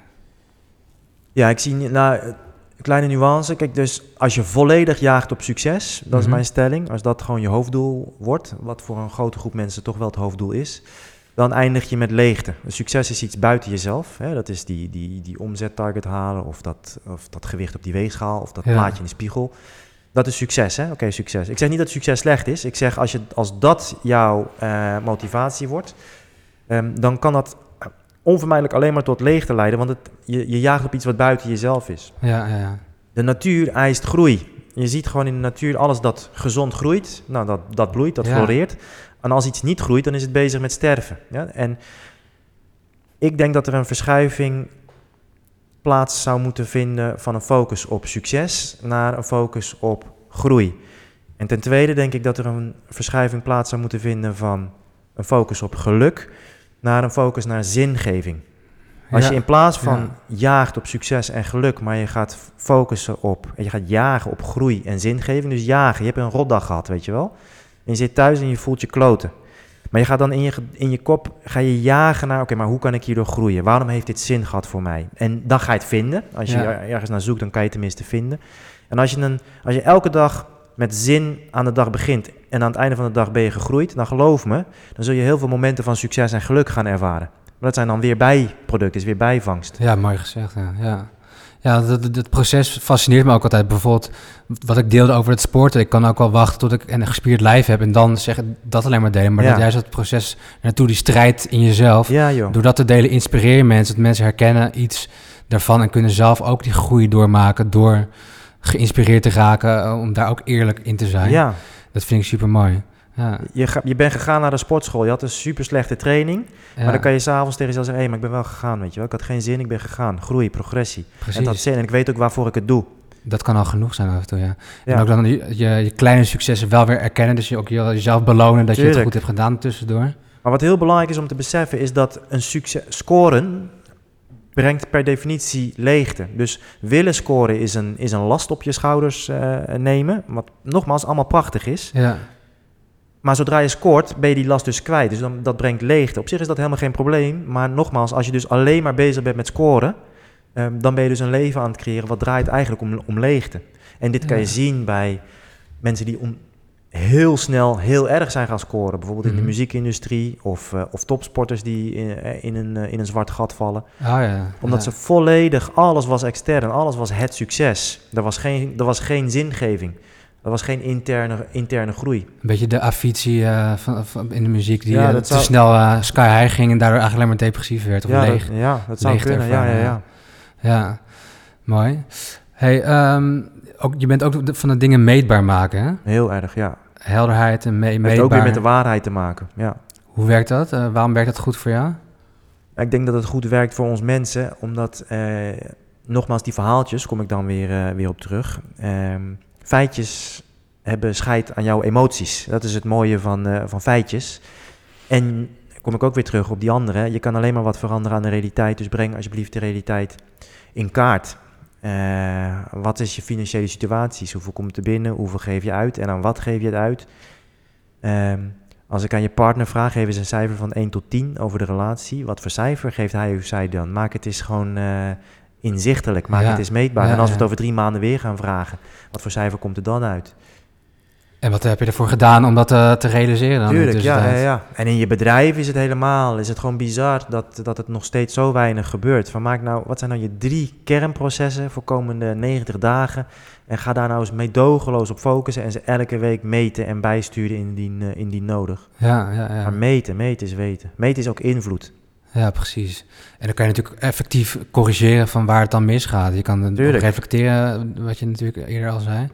Ja, ik zie nou, een kleine nuance. Kijk, dus als je volledig jaagt op succes, dat is Mhm. mijn stelling. Als dat gewoon je hoofddoel wordt, wat voor een grote groep mensen toch wel het hoofddoel is, dan eindig je met leegte. Succes is iets buiten jezelf. Hè? Dat is die, die, die omzettarget halen, of dat, of dat gewicht op die weegschaal, of dat Ja. plaatje in de spiegel. Dat is succes, hè? Oké, succes. Ik zeg niet dat succes slecht is. Ik zeg als, je, als dat jouw eh, motivatie wordt, ehm, dan kan dat onvermijdelijk alleen maar tot leegte leiden, want het, je, je jaagt op iets wat buiten jezelf is. Ja, ja, ja. De natuur eist groei. Je ziet gewoon in de natuur alles dat gezond groeit, nou, dat, dat bloeit, dat Ja. floreert. En als iets niet groeit, dan is het bezig met sterven. Ja? En ik denk dat er een verschuiving plaats zou moeten vinden van een focus op succes naar een focus op groei. En ten tweede denk ik dat er een verschuiving plaats zou moeten vinden van een focus op geluk naar een focus naar zingeving. Als Ja. je in plaats van Ja. jaagt op succes en geluk, maar je gaat focussen op, en je gaat jagen op groei en zingeving. Dus jagen, je hebt een rotdag gehad, weet je wel. En je zit thuis en je voelt je kloten. Maar je gaat dan in je, in je kop, ga je jagen naar, oké, maar hoe kan ik hierdoor groeien? Waarom heeft dit zin gehad voor mij? En dan ga je het vinden. Als je Ja. er- ergens naar zoekt, dan kan je het tenminste vinden. En als je, een, als je elke dag met zin aan de dag begint en aan het einde van de dag ben je gegroeid, dan geloof me, dan zul je heel veel momenten van succes en geluk gaan ervaren. Maar dat zijn dan weer bijproducten, is weer bijvangst. Ja, mooi gezegd. Ja, ja. ja dat, proces fascineert me ook altijd. Bijvoorbeeld wat ik deelde over het sporten. Ik kan ook wel wachten tot ik een gespierd lijf heb en dan zeggen dat alleen maar delen. Maar Ja. dat juist dat proces naartoe, die strijd in jezelf. Ja, joh. Door dat te delen inspireer je mensen. Dat mensen herkennen iets daarvan en kunnen zelf ook die groei doormaken door geïnspireerd te raken eh, om daar ook eerlijk in te zijn. Ja, Dat vind ik super mooi. Ja, je, ga- je bent gegaan naar de sportschool. Je had een super slechte training. ja, Maar dan kan je s'avonds tegen jezelf zeggen: hé, maar ik ben wel gegaan, weet je wel. Ik had geen zin, ik ben gegaan. Groei, progressie. precies. En dat zin. En ik weet ook waarvoor ik het doe. Dat kan al genoeg zijn af en toe, ja. Ja. En ook dan je, je, je kleine successen wel weer erkennen. Dus je ook je- jezelf belonen dat je het goed hebt gedaan tussendoor. Maar wat heel belangrijk is om te beseffen, is dat een succes scoren brengt per definitie leegte. Dus willen scoren is een, is een last op je schouders eh, nemen. Wat nogmaals allemaal prachtig is. Ja, Maar zodra je scoort, ben je die last dus kwijt. Dus dan, dat brengt leegte. Op zich is dat helemaal geen probleem. Maar nogmaals, als je dus alleen maar bezig bent met scoren, ehm, dan ben je dus een leven aan het creëren wat draait eigenlijk om, om leegte. En dit kan je zien bij mensen die om, heel snel heel erg zijn gaan scoren. Bijvoorbeeld in de Mhm. muziekindustrie of, eh, of topsporters die in, eh, in, een, eh, in een zwart gat vallen. Oh ja. Omdat ja. ze volledig, alles was extern, alles was het succes. Er was geen, er was geen zingeving. Er was geen interne, interne groei. Een beetje de eh, van, van, in de muziek die Ja, te zou- snel sky high ging en daardoor eigenlijk alleen maar depressief werd of ja, leeg. dat, ja, dat zou kunnen. Ja, ja, ja. Ja, mooi. Hey, ehm, ook, je bent ook van de dingen meetbaar maken, hè? Heel erg, ja. Helderheid en me Het heeft meetbaar. ook weer met de waarheid te maken. Ja. Hoe werkt dat? Eh, waarom werkt dat goed voor jou? Ik denk dat het goed werkt voor ons mensen, omdat, eh, nogmaals, die verhaaltjes, kom ik dan weer, eh, weer op terug. Ehm, feitjes hebben scheid aan jouw emoties. Dat is het mooie van, van feitjes. En kom ik ook weer terug op die andere. Je kan alleen maar wat veranderen aan de realiteit, dus breng alsjeblieft de realiteit in kaart. Eh, wat is je financiële situatie? Hoeveel komt er binnen? Hoeveel geef je uit? En aan wat geef je het uit? Ehm, als ik aan je partner vraag, geef eens een cijfer van 1 tot 10 over de relatie. Wat voor cijfer geeft hij of zij dan? Maak het eens gewoon eh, inzichtelijk, maak Ja. het eens meetbaar. Ja, en als we het over drie maanden weer gaan vragen, wat voor cijfer komt er dan uit? En wat heb je ervoor gedaan om dat eh, te realiseren dan? Tuurlijk, ja, ja. En in je bedrijf is het helemaal, is het gewoon bizar dat, dat het nog steeds zo weinig gebeurt. Van maak nou, wat zijn nou je drie kernprocessen voor komende 90 dagen? En ga daar nou eens meedogenloos op focussen en ze elke week meten en bijsturen indien, eh, indien nodig. Ja, ja, ja. Maar meten, meten is weten. Meten is ook invloed. Ja, precies. En dan kan je natuurlijk effectief corrigeren van waar het dan misgaat. Je kan Tuurlijk. reflecteren, wat je natuurlijk eerder al zei.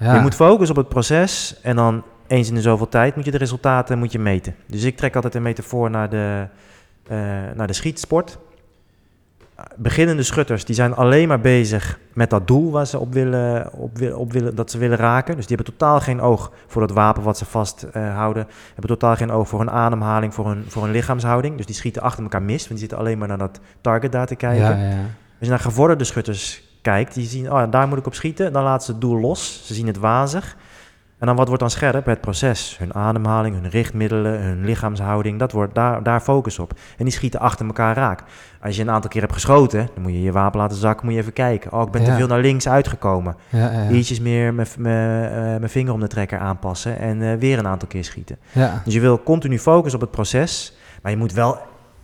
Ja. Je moet focussen op het proces en dan eens in de zoveel tijd moet je de resultaten moet je meten. Dus ik trek altijd een metafoor naar de, eh, naar de schietsport. Beginnende schutters die zijn alleen maar bezig met dat doel waar ze op willen, op, wil- op willen, dat ze willen raken. Dus die hebben totaal geen oog voor dat wapen wat ze vasthouden. houden. hebben totaal geen oog voor hun ademhaling, voor hun, voor hun lichaamshouding. Dus die schieten achter elkaar mis, want die zitten alleen maar naar dat target daar te kijken. Ja, ja. Je naar gevorderde schutters kijkt, die zien, oh, daar moet ik op schieten. Dan laten ze het doel los. Ze zien het wazig. En dan wat wordt dan scherp? Het proces. Hun ademhaling, hun richtmiddelen, hun lichaamshouding. Dat wordt, daar, daar focus op. En die schieten achter elkaar raak. Als je een aantal keer hebt geschoten, dan moet je je wapen laten zakken. Moet je even kijken. Oh, ik ben te veel naar links uitgekomen. ja, ja. Ietsjes meer mijn- eh, mijn vinger om de trekker aanpassen. En eh, weer een aantal keer schieten. Ja. Dus je wil continu focussen op het proces, maar je moet wel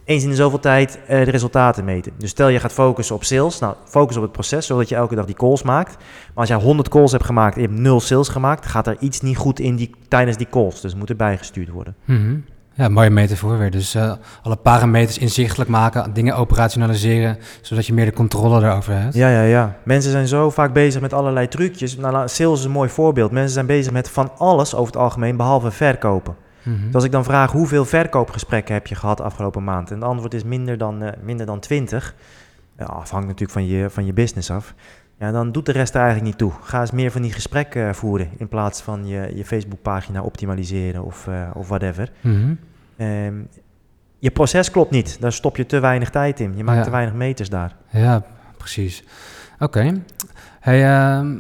eens in de zoveel tijd eh, de resultaten meten. Dus stel je gaat focussen op sales, nou focus op het proces, zodat je elke dag die calls maakt. Maar als jij 100 calls hebt gemaakt en je hebt 0 sales gemaakt, gaat er iets niet goed in die, tijdens die calls. Dus het moet erbij gestuurd worden. Mhm. Ja, mooie metafoor weer. Dus eh, alle parameters inzichtelijk maken, dingen operationaliseren, zodat je meer de controle erover hebt. Ja, ja, ja. Mensen zijn zo vaak bezig met allerlei trucjes. Nou, la- sales is een mooi voorbeeld. Mensen zijn bezig met van alles over het algemeen, behalve verkopen. Dus als ik dan vraag hoeveel verkoopgesprekken heb je gehad afgelopen maand? En het antwoord is minder dan, eh, minder dan 20. Ja, afhangt natuurlijk van je, van je business af. Ja, dan doet de rest er eigenlijk niet toe. Ga eens meer van die gesprekken eh, voeren in plaats van je, je Facebookpagina optimaliseren of, eh, of whatever. Mhm. Ehm, je proces klopt niet. Daar stop je te weinig tijd in. Je maakt Ja. te weinig meters daar. Ja, precies. Oké. Hey, ehm,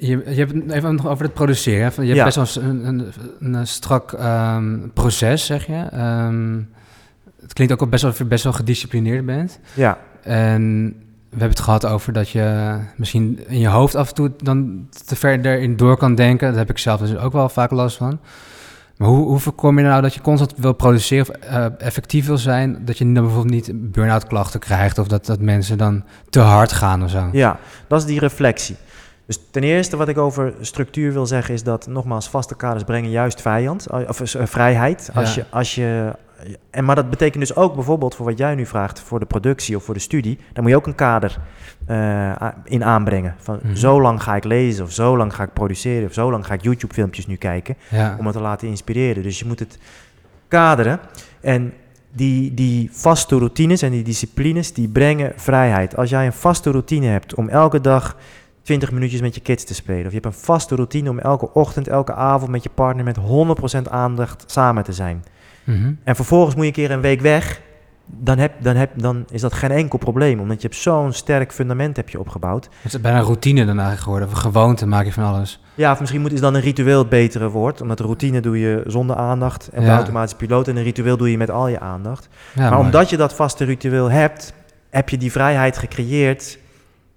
je, je hebt het even nog over het produceren. hè? Je hebt Ja. best wel een, een, een, strak ehm, proces, zeg je. Ehm, het klinkt ook best wel of je best wel gedisciplineerd bent. Ja, En we hebben het gehad over dat je misschien in je hoofd af en toe dan te ver erin door kan denken. Daar heb ik zelf dus ook wel vaak last van. Maar hoe, hoe voorkom je nou dat je constant wil produceren of eh, effectief wil zijn, dat je dan bijvoorbeeld niet burn-out klachten krijgt of dat, dat mensen dan te hard gaan of zo? ja, dat is die reflectie. Dus ten eerste wat ik over structuur wil zeggen is dat nogmaals vaste kaders brengen juist vijand, eh, of eh, vrijheid. Als Ja. je, als je, en maar dat betekent dus ook bijvoorbeeld voor wat jij nu vraagt voor de productie of voor de studie, dan moet je ook een kader eh, in aanbrengen. Van Mhm. zo lang ga ik lezen of zo lang ga ik produceren of zo lang ga ik YouTube filmpjes nu kijken Ja, om het te laten inspireren. Dus je moet het kaderen. En die, die vaste routines en die disciplines, die brengen vrijheid. Als jij een vaste routine hebt om elke dag 20 minuutjes met je kids te spelen. Of je hebt een vaste routine om elke ochtend, elke avond met je partner met 100% aandacht samen te zijn. Mhm. En vervolgens moet je een keer een week weg. dan, heb, dan, heb, dan is dat geen enkel probleem. Omdat je hebt zo'n sterk fundament heb je opgebouwd. Het is bijna een routine dan eigenlijk geworden. Of gewoonte maak je van alles. Ja, of misschien moet, is dan een ritueel het betere woord. Omdat de routine doe je zonder aandacht. En bij Ja. automatische piloot. En een ritueel doe je met al je aandacht. Ja, maar mooi. omdat je dat vaste ritueel hebt, heb je die vrijheid gecreëerd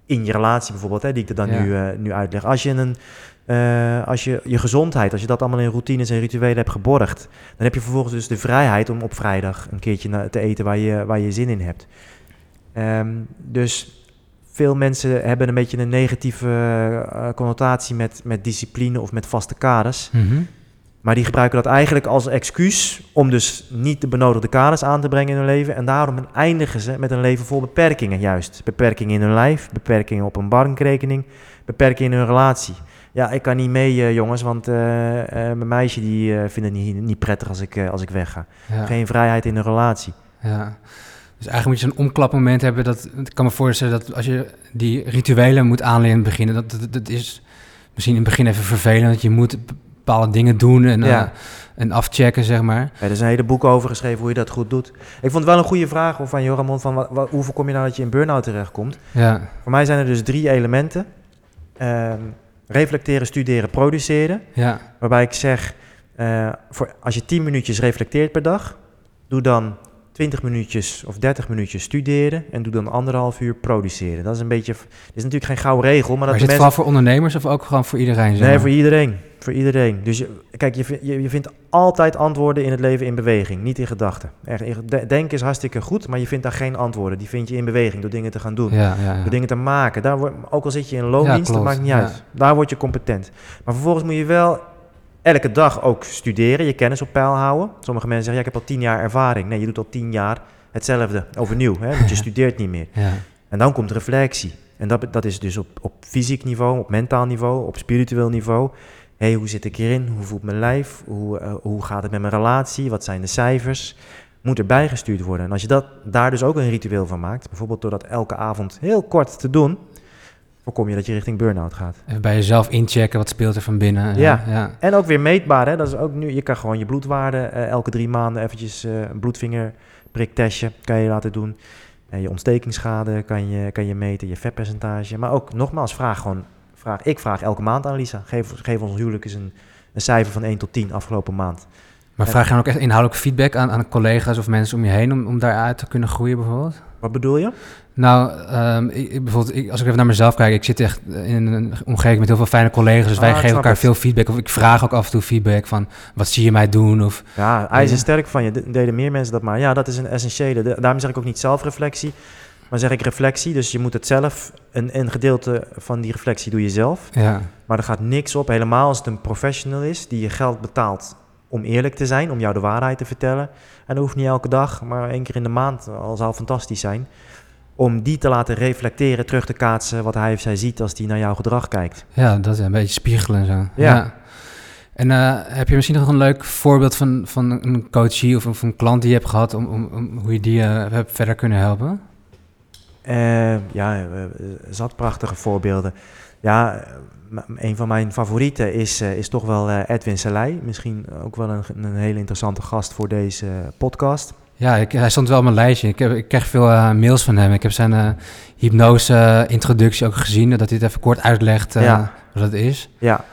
in je relatie bijvoorbeeld, hè, die ik er dan Ja. nu, eh, nu uitleg. Als je, een, eh, als je je gezondheid, als je dat allemaal in routines en rituelen hebt geborgd, dan heb je vervolgens dus de vrijheid om op vrijdag een keertje te eten waar je, waar je zin in hebt. Ehm, dus veel mensen hebben een beetje een negatieve eh, connotatie met, met discipline of met vaste kaders. Mhm. Maar die gebruiken dat eigenlijk als excuus om dus niet de benodigde kaders aan te brengen in hun leven. En daarom eindigen ze met een leven vol beperkingen juist. Beperkingen in hun lijf, beperkingen op een bankrekening, beperkingen in hun relatie. Ja, ik kan niet mee eh, jongens, want eh, eh, mijn meisje die vindt het niet, niet prettig als ik, als ik wegga. Ja. Geen vrijheid in een relatie. Ja. Dus eigenlijk moet je zo'n omklapmoment hebben. Dat, ik kan me voorstellen dat als je die rituelen moet aanleren in het begin, dat, dat, dat is misschien in het begin even vervelend. Want je moet bepaalde dingen doen en, Ja. eh, en afchecken, zeg maar. Ja, er is een hele boek over geschreven hoe je dat goed doet. Ik vond het wel een goede vraag van Joramon, van wat, wat, hoe voorkom je nou dat je in burn-out terechtkomt? Ja, Voor mij zijn er dus drie elementen. Ehm, reflecteren, studeren, produceren. ja, Waarbij ik zeg, eh, voor, als je 10 minuutjes reflecteert per dag, doe dan 20 minuutjes of 30 minuutjes studeren en doe dan anderhalf uur produceren. Dat is een beetje, is natuurlijk geen gouden regel, maar maar dat is het vooral voor ondernemers of ook gewoon voor iedereen? Zeg Nee, voor iedereen. Voor iedereen. Dus je, kijk, je, je, je vindt altijd antwoorden in het leven in beweging, niet in gedachten. Denken is hartstikke goed, maar je vindt daar geen antwoorden. Die vind je in beweging door dingen te gaan doen. Ja, ja, ja. Door dingen te maken. Daar word, ook al zit je in loondienst, dat maakt niet uit. Daar word je competent. Maar vervolgens moet je wel elke dag ook studeren, je kennis op peil houden. Sommige mensen zeggen, ja, ik heb al tien jaar ervaring. Nee, je doet al tien jaar hetzelfde, overnieuw. Hè? Want je studeert niet meer. ja. En dan komt reflectie. En dat, dat is dus op, op fysiek niveau, op mentaal niveau, op spiritueel niveau. Hé, hoe zit ik erin? Hoe voelt mijn lijf? Hoe, eh, hoe gaat het met mijn relatie? Wat zijn de cijfers? Moet erbij gestuurd worden. En als je dat, daar dus ook een ritueel van maakt, bijvoorbeeld door dat elke avond heel kort te doen, voorkom je dat je richting burn-out gaat. Even bij jezelf inchecken, wat speelt er van binnen. Ja. ja. En ook weer meetbaar, hè? dat is ook nu, je kan gewoon je bloedwaarde eh, elke drie maanden eventjes eh, een bloedvingerpriktestje kan je laten doen. Eh, je ontstekingsschade kan je, kan je meten, je vetpercentage. Maar ook nogmaals, vraag gewoon, vraag, ik vraag elke maand aan Lisa. Geef, geef ons huwelijk eens een, een cijfer van 1 tot 10 afgelopen maand. Maar vraag je dan ook echt inhoudelijk feedback aan, aan collega's of mensen om je heen om, om daaruit te kunnen groeien bijvoorbeeld? Wat bedoel je? Nou, ehm, ik, bijvoorbeeld, ik, als ik even naar mezelf kijk, ik zit echt in een omgeving met heel veel fijne collega's, dus Ah, wij geven elkaar het. veel feedback. Of ik vraag ook af en toe feedback van, wat zie je mij doen? Of, Ja, hij is Ja. sterk van je. De- Deden meer mensen dat maar. Ja, dat is een essentiële. Daarom zeg ik ook niet zelfreflectie, maar zeg ik reflectie. Dus je moet het zelf, een, een gedeelte van die reflectie doe je zelf. ja, Maar er gaat niks op, helemaal als het een professional is die je geld betaalt om eerlijk te zijn, om jou de waarheid te vertellen. En dat hoeft niet elke dag, maar één keer in de maand, al zou fantastisch zijn. Om die te laten reflecteren, terug te kaatsen wat hij of zij ziet als hij naar jouw gedrag kijkt. ja, dat is een beetje spiegelen en zo. Ja. En eh, heb je misschien nog een leuk voorbeeld van, van een coachie of, of een klant die je hebt gehad, om, om, om hoe je die eh, hebt verder kunnen helpen? Eh, ja, eh, zat prachtige voorbeelden. Ja, een van mijn favorieten is, eh, is toch wel eh, Edwin Selei. Misschien ook wel een, een hele interessante gast voor deze podcast. Ja, ik, hij stond wel op mijn lijstje. Ik, heb, ik krijg veel mails van hem. Ik heb zijn hypnose-introductie ook gezien, dat hij het even kort uitlegt Ja. wat dat is. Ja,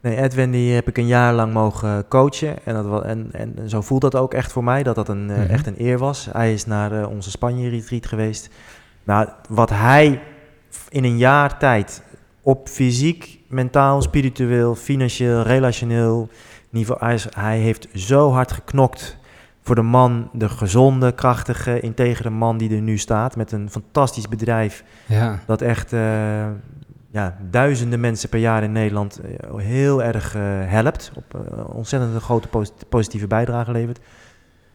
nee, Edwin die heb ik een jaar lang mogen coachen. En, dat, en, en zo voelt dat ook echt voor mij, dat dat een, Mhm. echt een eer was. Hij is naar onze Spanje-retreat geweest. Nou, wat hij in een jaar tijd op fysiek, mentaal, spiritueel, financieel, relationeel niveau... Hij, heeft zo hard geknokt voor de man, de gezonde, krachtige, integere man die er nu staat... met een fantastisch bedrijf Ja, dat echt eh, ja, duizenden mensen per jaar in Nederland eh, heel erg eh, helpt. Op ontzettend een grote posit- positieve bijdrage levert.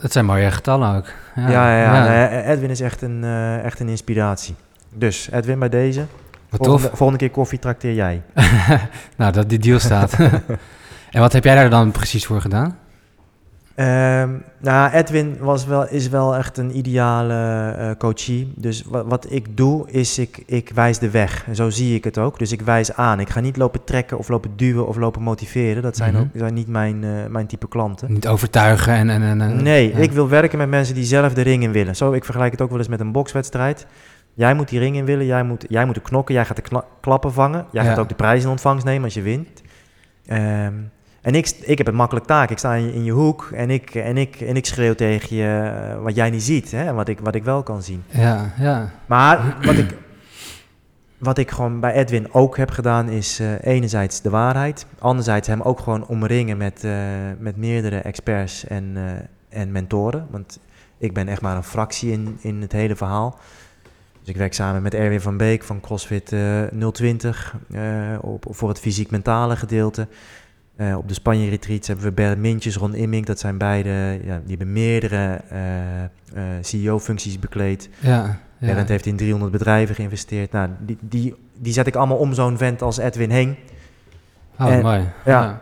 Dat zijn mooie getallen ook. Ja, ja, Edwin is echt een, eh, echt een inspiratie. Dus Edwin bij deze. Wat Volgende, tof. volgende keer koffie trakteer jij. nou, dat die deal staat. en wat heb jij daar dan precies voor gedaan? Ehm, nou, Edwin was wel, is wel echt een ideale eh, coachie. Dus wat, wat ik doe, is ik, ik wijs de weg. En zo zie ik het ook. Dus ik wijs aan. Ik ga niet lopen trekken of lopen duwen of lopen motiveren. Dat zijn, Mhm. ook, zijn niet mijn, eh, mijn type klanten. Niet overtuigen en... en, en en- Nee, ja. ik wil werken met mensen die zelf de ring in willen. Zo, ik vergelijk het ook wel eens met een bokswedstrijd. Jij moet die ring in willen, jij moet, jij moet de knokken, jij gaat de kla- klappen vangen. Jij Ja. gaat ook de prijs in ontvangst nemen als je wint. Ehm, en ik, ik heb een makkelijk taak. Ik sta in je, hoek en ik, en, ik, en ik schreeuw tegen je eh, wat jij niet ziet. Hè, wat ik, wat ik wel kan zien. Ja, ja. Maar wat ik, wat ik gewoon bij Edwin ook heb gedaan is eh, enerzijds de waarheid. Anderzijds hem ook gewoon omringen met, eh, met meerdere experts en, en mentoren. Want ik ben echt maar een fractie in, in het hele verhaal. Dus ik werk samen met Erwin van Beek van CrossFit eh 020 eh, op, voor het fysiek-mentale gedeelte. Eh, op de Spanje-retreats hebben we Bert Mintjes, Ron Immink. Dat zijn beide, ja, die hebben meerdere eh, eh, CEO-functies bekleed. Ja, ja. Berend heeft in 300 bedrijven geïnvesteerd. Nou, die, die, die zet ik allemaal om zo'n vent als Edwin heen. Oh, En- mooi. ja. Ja.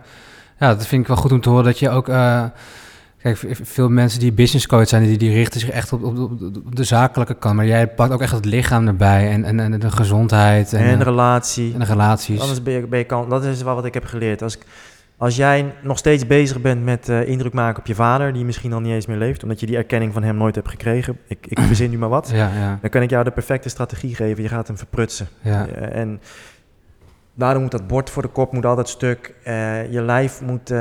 ja, dat vind ik wel goed om te horen dat je ook... kijk, veel mensen die business coach zijn, die, die richten zich echt op, op, de zakelijke kant. Maar jij pakt ook echt het lichaam erbij en, en, en de gezondheid en, En, relatie. en de relaties. Anders ben je, ben je kan, dat is wel wat ik heb geleerd. Als, ik- als jij nog steeds bezig bent met eh, indruk maken op je vader, die misschien al niet eens meer leeft, omdat je die erkenning van hem nooit hebt gekregen. Ik, ik verzin nu maar wat. Ja, ja, Dan kan ik jou de perfecte strategie geven. Je gaat hem verprutsen. ja. Eh, en daarom moet dat bord voor de kop moet altijd stuk. Eh, je lijf moet,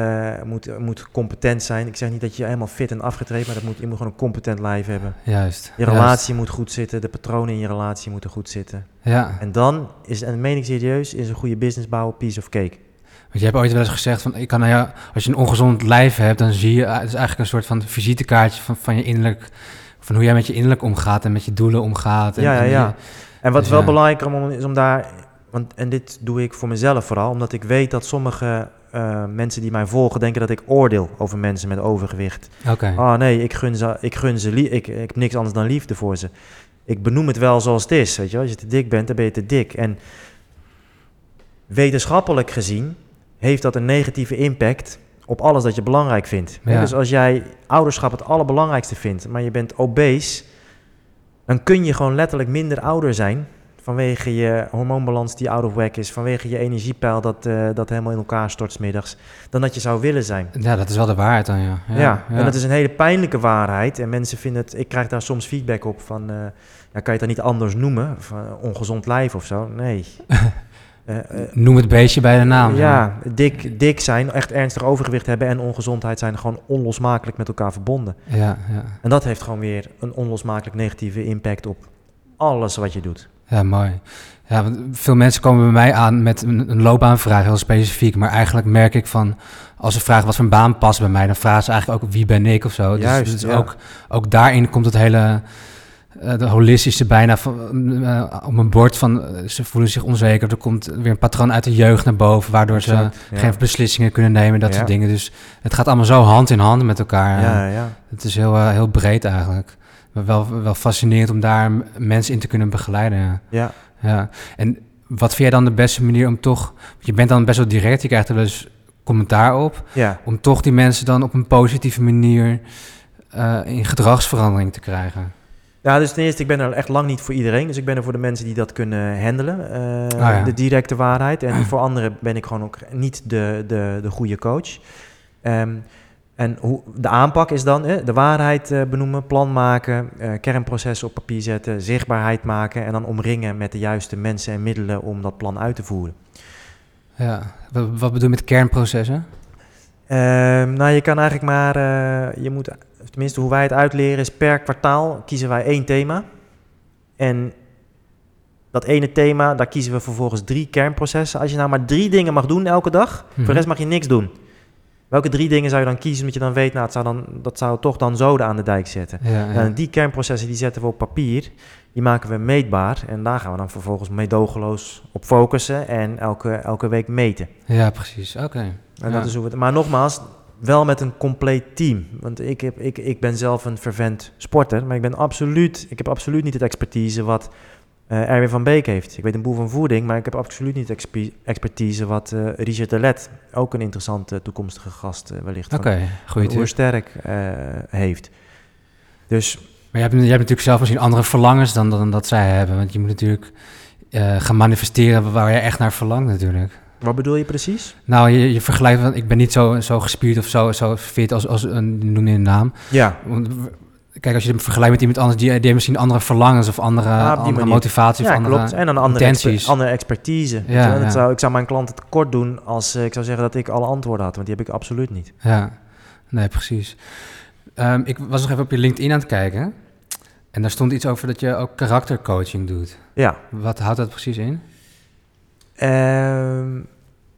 moet, moet competent zijn. Ik zeg niet dat je helemaal fit en afgetraind, maar dat moet, je moet gewoon een competent lijf hebben. Juist. Je juist. relatie moet goed zitten, de patronen in je relatie moeten goed zitten. Ja, En dan is, en dat meen ik serieus, is een goede business bouwen piece of cake. Want je hebt ooit wel eens gezegd van, ik kan nou ja, als je een ongezond lijf hebt, dan zie je, het is eigenlijk een soort van visitekaartje van, van je innerlijk, van hoe jij met je innerlijk omgaat en met je doelen omgaat. En, Ja, ja, en ja. En wat Dus wel ja. belangrijk om- is om daar, want, en dit doe ik voor mezelf vooral, omdat ik weet dat sommige eh, mensen die mij volgen denken dat ik oordeel over mensen met overgewicht. Oké. Ah nee, ik gun ze, ik gun ze ik, ik heb niks anders dan liefde voor ze. Ik benoem het wel zoals het is, weet je. Als je te dik bent, dan ben je te dik. En wetenschappelijk gezien heeft dat een negatieve impact op alles dat je belangrijk vindt. Ja. Dus als jij ouderschap het allerbelangrijkste vindt, maar je bent obese, dan kun je gewoon letterlijk minder ouder zijn vanwege je hormoonbalans die out of whack is, vanwege je energiepeil dat, eh, dat helemaal in elkaar stort middags, dan dat je zou willen zijn. Ja, dat is wel de waarheid dan, ja. Ja, en dat is een hele pijnlijke waarheid. En mensen vinden het, ik krijg daar soms feedback op van, eh, ja, kan je het dan niet anders noemen? Van, ongezond lijf of zo? Nee. Eh, eh, Noem het beestje bij de naam. ja, dik, dik zijn, echt ernstig overgewicht hebben en ongezondheid zijn gewoon onlosmakelijk met elkaar verbonden. Ja, ja. En dat heeft gewoon weer een onlosmakelijk negatieve impact op alles wat je doet. Ja, mooi. Ja, want veel mensen komen bij mij aan met een, een loopbaanvraag, heel specifiek. Maar eigenlijk merk ik van, als ze vragen wat voor een baan past bij mij, dan vragen ze eigenlijk ook wie ben ik of zo. Juist, dus dus ja. ook, ook daarin komt het hele, eh, de holistische bijna van, eh, op een bord van, eh, ze voelen zich onzeker. Er komt weer een patroon uit de jeugd naar boven, waardoor ze ja. geen beslissingen kunnen nemen, dat Ja. soort dingen. Dus het gaat allemaal zo hand in hand met elkaar. Ja, ja. Het is heel, heel breed eigenlijk. Maar wel, wel fascinerend om daar mensen in te kunnen begeleiden. Ja. ja. En wat vind jij dan de beste manier om toch... Je bent dan best wel direct, je krijgt er dus commentaar op... om toch die mensen dan op een positieve manier in gedragsverandering te krijgen. Ja, dus ten eerste, ik ben er echt lang niet voor iedereen. Dus ik ben er voor de mensen die dat kunnen handelen. eh, Ah, ja. De directe waarheid. En voor anderen ben ik gewoon ook niet de, de, de goede coach. Ehm, en hoe, de aanpak is dan hè, de waarheid eh, benoemen, plan maken, eh, kernprocessen op papier zetten, zichtbaarheid maken en dan omringen met de juiste mensen en middelen om dat plan uit te voeren. Ja, wat, wat bedoel je met kernprocessen? Ehm, nou, je kan eigenlijk maar, je moet, tenminste hoe wij het uitleren is per kwartaal kiezen wij één thema. En dat ene thema, daar kiezen we vervolgens drie kernprocessen. Als je nou maar drie dingen mag doen elke dag, voor Mhm. de rest mag je niks doen. Welke drie dingen zou je dan kiezen, omdat je dan weet, nou, het zou dan, dat zou toch dan zoden aan de dijk zetten. Ja, ja. En die kernprocessen die zetten we op papier, die maken we meetbaar. En daar gaan we dan vervolgens meedogenloos op focussen en elke, elke week meten. ja precies. Oké. En Ja. dat is hoe we het, maar nogmaals, wel met een compleet team. Want ik, heb, ik, ik ben zelf een vervent sporter, maar ik, ben absoluut, ik heb absoluut niet het expertise wat eh Erwin van Beek heeft. Ik weet een boel van voeding, maar ik heb absoluut niet expe- expertise wat eh, Richard de Let, ook een interessante toekomstige gast eh, wellicht van tip. Oersterk eh, heeft. Dus Maar je hebt, je hebt natuurlijk zelf misschien andere verlangens dan, dan dat zij hebben. Want je moet natuurlijk gaan manifesteren waar je echt naar verlangt natuurlijk. Wat bedoel je precies? Nou, je, je vergelijkt, want ik ben niet zo, zo gespierd of zo, zo fit als, als een, noem je een naam. Ja, Want Kijk, als je hem vergelijkt met iemand anders, die, die heeft misschien andere verlangens of andere, op die andere manier. motivatie of ja andere klopt. En een andere, exper- andere expertise. Ja. Dat zou, ik zou mijn klanten tekort doen als eh, ik zou zeggen dat ik alle antwoorden had, want die heb ik absoluut niet. Ja, nee, precies. Ehm, ik was nog even op je LinkedIn aan het kijken. En daar stond iets over dat je ook karaktercoaching doet. Ja. Wat houdt dat precies in? Ehm,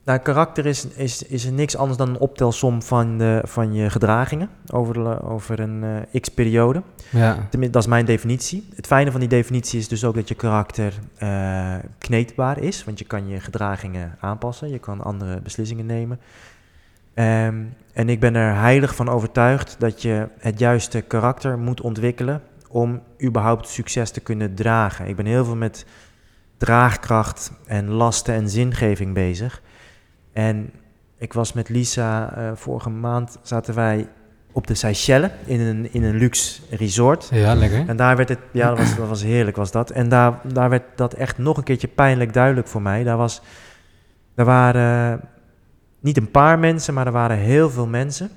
nou, karakter is, is, is niks anders dan een optelsom van, de, van je gedragingen over, de- over een eh, x-periode. Ja, Tenminste, dat is mijn definitie. Het fijne van die definitie is dus ook dat je karakter eh, kneedbaar is. Want je kan je gedragingen aanpassen. Je kan andere beslissingen nemen. Ehm, en ik ben er heilig van overtuigd dat je het juiste karakter moet ontwikkelen om überhaupt succes te kunnen dragen. Ik ben heel veel met draagkracht en lasten en zingeving bezig. En ik was met Lisa, eh, vorige maand zaten wij op de Seychelles in een, in een luxe resort. ja lekker. En daar werd het, ja, dat was, dat was heerlijk, was dat. En daar, daar werd dat echt nog een keertje pijnlijk duidelijk voor mij. Daar, was, daar waren niet een paar mensen, maar er waren heel veel mensen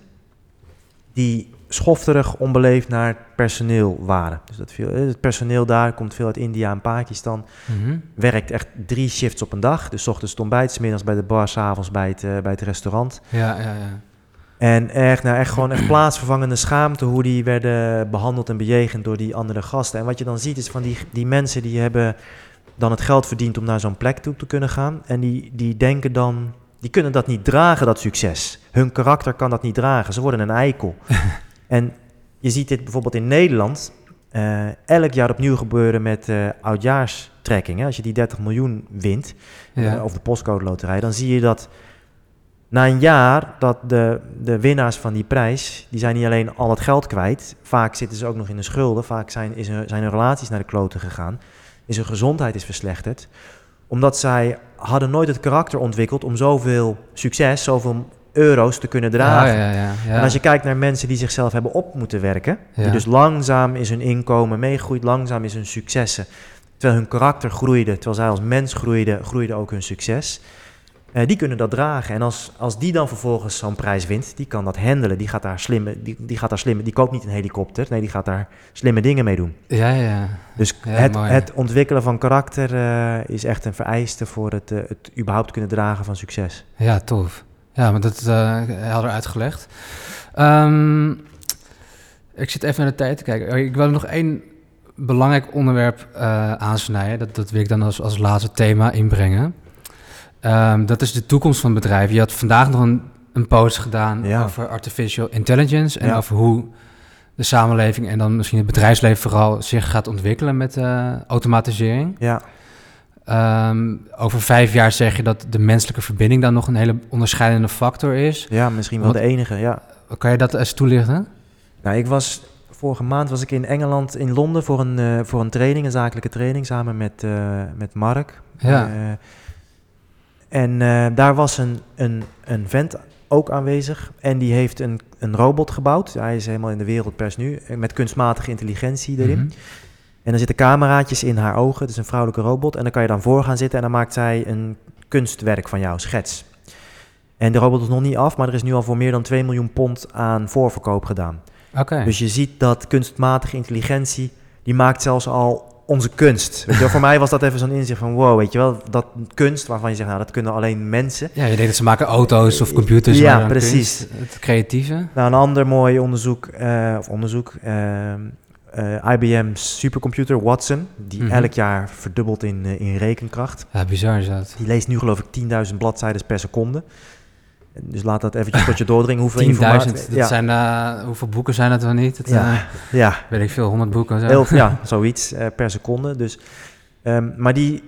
die schofterig onbeleefd naar het personeel waren. Dus dat veel, het personeel daar komt veel uit India en Pakistan. Mhm. Werkt echt drie shifts op een dag. Dus ochtends het ontbijt, middags bij de bar, 's avonds bij het, eh, bij het restaurant. Ja, ja, ja. En echt, nou, echt gewoon echt plaatsvervangende schaamte hoe die werden behandeld en bejegend door die andere gasten. En wat je dan ziet is van die, die mensen die hebben dan het geld verdiend om naar zo'n plek toe te kunnen gaan. En die, die denken dan, die kunnen dat niet dragen, dat succes. Hun karakter kan dat niet dragen. Ze worden een eikel. en je ziet dit bijvoorbeeld in Nederland eh, elk jaar opnieuw gebeuren met eh oudjaarstrekkingen. Als je die 30 miljoen wint, ja. eh, of de postcode loterij, dan zie je dat na een jaar dat de, de winnaars van die prijs, die zijn niet alleen al het geld kwijt, vaak zitten ze ook nog in de schulden, vaak zijn, is hun, zijn hun relaties naar de kloten gegaan, is hun gezondheid is verslechterd, omdat zij hadden nooit het karakter ontwikkeld om zoveel succes, zoveel euro's te kunnen dragen. Ja, ja, ja. En als je kijkt naar mensen die zichzelf hebben op moeten werken, die dus langzaam is hun inkomen meegroeit, langzaam is hun successen, terwijl hun karakter groeide, terwijl zij als mens groeide, groeide ook hun succes. Eh, die kunnen dat dragen. En als, als die dan vervolgens zo'n prijs wint, die kan dat handelen. Die gaat daar slimme, die, die gaat daar slimme, die koopt niet een helikopter. Nee, die gaat daar slimme dingen mee doen. ja, ja. Dus Ja, het, mooi. het ontwikkelen van karakter eh, is echt een vereiste voor het, eh, het überhaupt kunnen dragen van succes. Ja, tof. Ja, maar dat is eh, helder uitgelegd. Ehm, ik zit even naar de tijd te kijken. Oh, Ik wil nog één belangrijk onderwerp eh, aansnijden. Dat, dat wil ik dan als, als laatste thema inbrengen. Ehm, dat is de toekomst van het bedrijf. Je had vandaag nog een, een post gedaan Ja. over artificial intelligence. En Ja. over hoe de samenleving en dan misschien het bedrijfsleven vooral zich gaat ontwikkelen met eh, automatisering. Ja, Ehm, over vijf jaar zeg je dat de menselijke verbinding dan nog een hele onderscheidende factor is. ja misschien wel de enige, ja. Kan je dat eens toelichten? Nou, ik was vorige maand was ik in Engeland, in Londen, voor een, eh, voor een training, een zakelijke training, samen met, eh, met Mark. Ja. Eh, en daar was een, een, een vent ook aanwezig en die heeft een, een robot gebouwd. Hij is helemaal in de wereldpers nu, met kunstmatige intelligentie erin. Mhm. En er zitten cameraatjes in haar ogen, het is een vrouwelijke robot. En dan kan je dan voor gaan zitten en dan maakt zij een kunstwerk van jou, schets. En de robot is nog niet af, maar er is nu al voor meer dan 2 miljoen pond aan voorverkoop gedaan. Oké. Dus je ziet dat kunstmatige intelligentie, die maakt zelfs al onze kunst. Weet je wel, voor mij was dat even zo'n inzicht van wow, weet je wel, dat kunst waarvan je zegt, nou dat kunnen alleen mensen. Ja, je denkt dat ze maken auto's of computers. Ja, dan precies. kunst, Het creatieve. Nou, een ander mooi onderzoek, eh, of onderzoek, ehm, eh, IBM supercomputer Watson, die Mhm. elk jaar verdubbelt in, eh, in rekenkracht. Ja, bizar is dat. Die leest nu geloof ik 10.000 bladzijden per seconde. Dus laat dat eventjes tot je doordringen hoeveel 10.000. informatie... Dat ja, zijn, eh, hoeveel boeken zijn dat wel niet? Dat, Ja. ja, weet ik veel, 100 boeken. Zo. Heel, ja, zoiets per seconde. Dus, ehm, maar die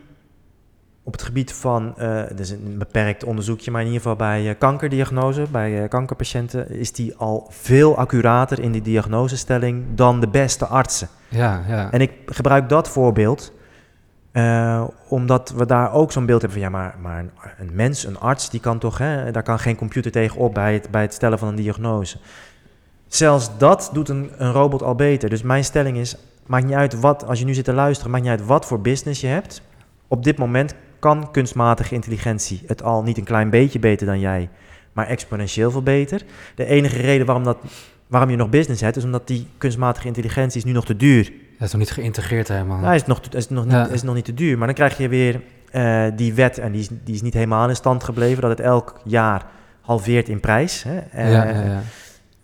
op het gebied van, eh het is een beperkt onderzoekje, maar in ieder geval bij eh, kankerdiagnose, bij eh, kankerpatiënten, is die al veel accurater in die diagnosestelling dan de beste artsen. Ja, ja. En ik gebruik dat voorbeeld omdat we daar ook zo'n beeld hebben van, ja, maar, maar een, een mens, een arts, die kan toch, hè, daar kan geen computer tegen op bij het, bij het stellen van een diagnose. Zelfs dat doet een, een robot al beter. Dus mijn stelling is, maakt niet uit wat, als je nu zit te luisteren, maakt niet uit wat voor business je hebt. Op dit moment kan kunstmatige intelligentie het al niet een klein beetje beter dan jij, maar exponentieel veel beter. De enige reden waarom, dat, waarom je nog business hebt, is omdat die kunstmatige intelligentie is nu nog te duur. Dat is nog niet geïntegreerd helemaal. Nou, is nog, is nog, niet, Ja. is nog niet te duur. Maar dan krijg je weer eh, die wet, en die is, die is niet helemaal in stand gebleven, dat het elk jaar halveert in prijs. Hè? Eh, ja, ja, ja.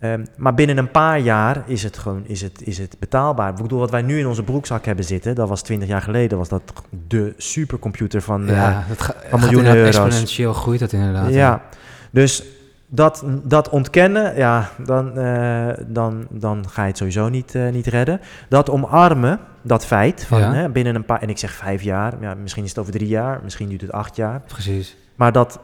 Ehm, maar binnen een paar jaar is het gewoon is het, is het betaalbaar. Ik bedoel, wat wij nu in onze broekzak hebben zitten, dat was 20 jaar geleden, was dat de supercomputer van. eh, ja, dat ga, van miljoenen euro's. Exponentieel groeit dat inderdaad. ja. Dus dat, dat ontkennen, ja, dan, eh, dan, dan ga je het sowieso niet, eh, niet redden. Dat omarmen, dat feit, van, Ja. hè, binnen een paar, en ik zeg vijf jaar, ja, misschien is het over drie jaar, misschien duurt het acht jaar. Precies. Maar dat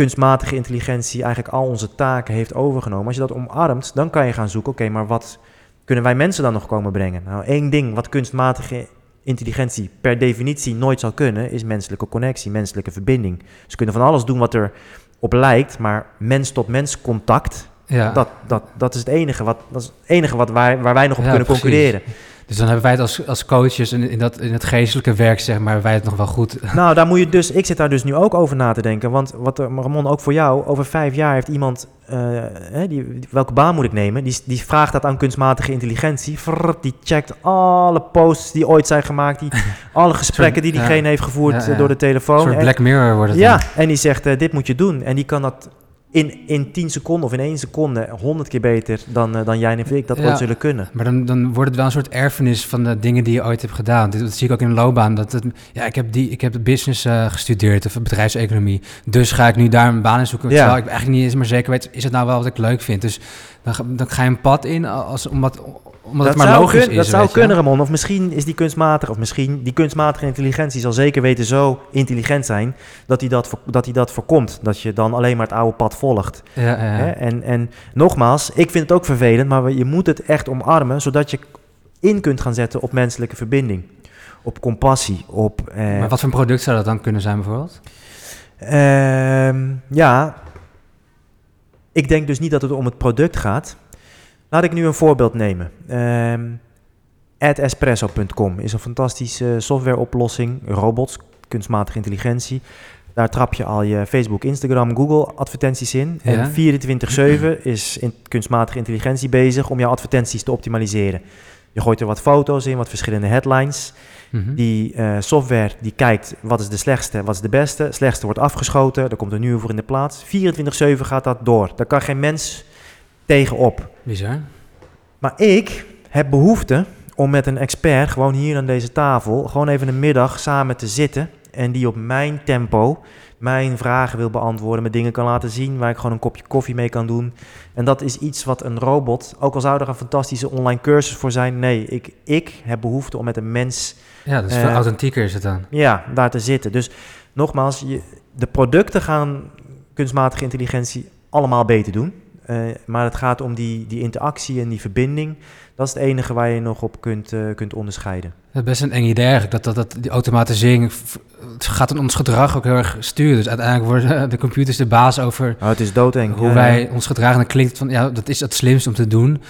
kunstmatige intelligentie eigenlijk al onze taken heeft overgenomen. Als je dat omarmt, dan kan je gaan zoeken, oké, maar wat kunnen wij mensen dan nog komen brengen? Nou, één ding wat kunstmatige intelligentie per definitie nooit zal kunnen, is menselijke connectie, menselijke verbinding. Ze kunnen van alles doen wat er op lijkt, maar mens-tot-mens contact, Ja. dat, dat, dat is het enige, wat, dat is het enige wat wij, waar wij nog op Ja, kunnen precies. concurreren. Dus dan hebben wij het als, als coaches in, in, dat, in het geestelijke werk, zeg maar, wij het nog wel goed. Nou, daar moet je dus, ik zit daar dus nu ook over na te denken. Want wat Ramon, ook voor jou, over vijf jaar heeft iemand, eh, die, welke baan moet ik nemen? Die, die vraagt dat aan kunstmatige intelligentie. Die checkt alle posts die ooit zijn gemaakt, die, alle gesprekken die ja. diegene heeft gevoerd Ja, ja. door de Een telefoon. soort En- Black Mirror wordt het ja, dan. en die zegt, eh, dit moet je doen. En die kan dat in, in 10 seconden of in 1 seconde honderd keer beter dan, eh, dan jij en ik dat Ja. ooit zullen kunnen. Maar dan, dan wordt het wel een soort erfenis van de dingen die je ooit hebt gedaan. Dit, dat zie ik ook in de loopbaan. Dat het, ja, ik heb, die, ik heb business eh, gestudeerd of bedrijfseconomie. Dus ga ik nu daar een baan in zoeken. Ja. Terwijl ik eigenlijk niet eens maar zeker weet, is het nou wel wat ik leuk vind? Dus dan, ga- dan ga je een pad in, als, omdat, omdat het maar logisch kun- is. Dat zou je. kunnen, Ramon. Of misschien is die kunstmatige, of misschien die kunstmatige intelligentie zal zeker weten zo intelligent zijn dat hij dat, dat, hij dat voorkomt. Dat je dan alleen maar het oude pad volgt. Ja, ja. En, en nogmaals, ik vind het ook vervelend, maar je moet het echt omarmen zodat je in kunt gaan zetten op menselijke verbinding. Op compassie, op... eh, Maar wat voor een product zou dat dan kunnen zijn bijvoorbeeld? Ehm, ja, ik denk dus niet dat het om het product gaat. Laat ik nu een voorbeeld nemen. Ehm AdEspresso.com is een fantastische softwareoplossing, robots, kunstmatige intelligentie. Daar trap je al je Facebook, Instagram, Google advertenties in. Ja. En 24/7 is in kunstmatige intelligentie bezig om jouw advertenties te optimaliseren. Je gooit er wat foto's in, wat verschillende headlines. Mhm. Die eh, software die kijkt wat is de slechtste, wat is de beste. Slechtste wordt afgeschoten, er komt een nieuwe voor in de plaats. 24-7 gaat dat door. Daar kan geen mens tegenop. Bizar. Maar ik heb behoefte om met een expert gewoon hier aan deze tafel... gewoon even een middag samen te zitten... en die op mijn tempo mijn vragen wil beantwoorden... me dingen kan laten zien waar ik gewoon een kopje koffie mee kan doen. En dat is iets wat een robot... ook al zou er een fantastische online cursus voor zijn... nee, ik, ik heb behoefte om met een mens Ja, dat is Eh, veel authentieker is het dan. ja, daar te zitten. Dus nogmaals, je, de producten gaan kunstmatige intelligentie allemaal beter doen. Eh, maar het gaat om die, die interactie en die verbinding. Dat is het enige waar je nog op kunt, eh, kunt onderscheiden. Het is best een eng idee eigenlijk, dat, dat, dat die automatisering het gaat ons gedrag ook heel erg sturen. Dus uiteindelijk worden de computers de baas over Nou, het is doodeng. hoe Ja, wij ja. ons gedragen. En dan klinkt van, ja, dat is het slimst om te doen.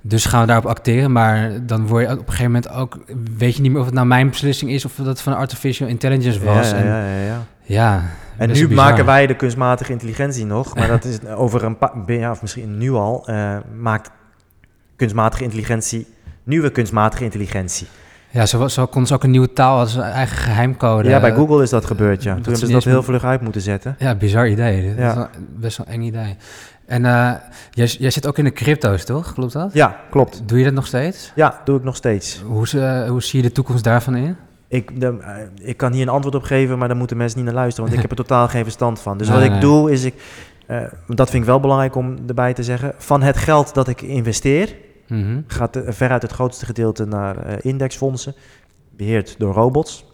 Dus gaan we daarop acteren. Maar dan word je op een gegeven moment ook, weet je niet meer of het nou mijn beslissing is of dat van artificial intelligence was. Ja, en, ja, ja, ja. En nu maken wij de kunstmatige intelligentie nog, maar dat is over een paar, ja, of misschien nu al, eh, maakt kunstmatige intelligentie nieuwe kunstmatige intelligentie. Ja, zo, zo konden ze ook een nieuwe taal als eigen geheimcode. Ja, bij Google is dat gebeurd, ja. Toen hebben ze dat heel vlug uit moeten zetten. Ja, bizar idee. Dat Ja. is best wel een eng idee. En eh, jij, jij zit ook in de crypto's, toch? Klopt dat? Ja, klopt. Doe je dat nog steeds? Ja, doe ik nog steeds. Hoe, hoe zie je de toekomst daarvan in? Ik, de, eh, ik kan hier een antwoord op geven, maar daar moeten mensen niet naar luisteren, want ik heb er totaal geen verstand van. Dus wat ik doe is, ik, eh, dat vind ik wel belangrijk om erbij te zeggen, van het geld dat ik investeer, Mhm. gaat veruit het grootste gedeelte naar eh, indexfondsen, beheerd door robots.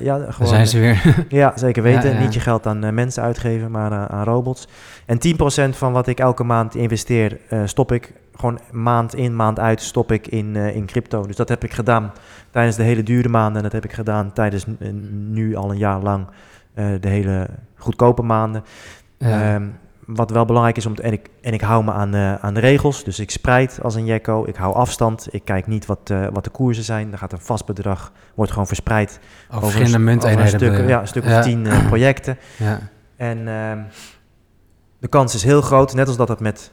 Ja, Daar gewoon, zijn ze weer. ja, zeker weten. Ja, ja. Niet je geld aan mensen uitgeven, maar aan robots. En 10% van wat ik elke maand investeer, stop ik gewoon maand in, maand uit stop ik in, eh, in crypto. Dus dat heb ik gedaan tijdens de hele dure maanden. En dat heb ik gedaan tijdens nu al een jaar lang eh, de hele goedkope maanden. Ja. Ehm, wat wel belangrijk is, om te- en, ik, en ik hou me aan, eh, aan de regels. Dus ik spreid als een jekko. Ik hou afstand. Ik kijk niet wat, wat de koersen zijn. Er gaat een vast bedrag, wordt gewoon verspreid. over verschillende een, over een munteenheden. stuk, ja, een stuk of Ja. tien eh, projecten. Ja. En ehm, de kans is heel groot, net als dat het met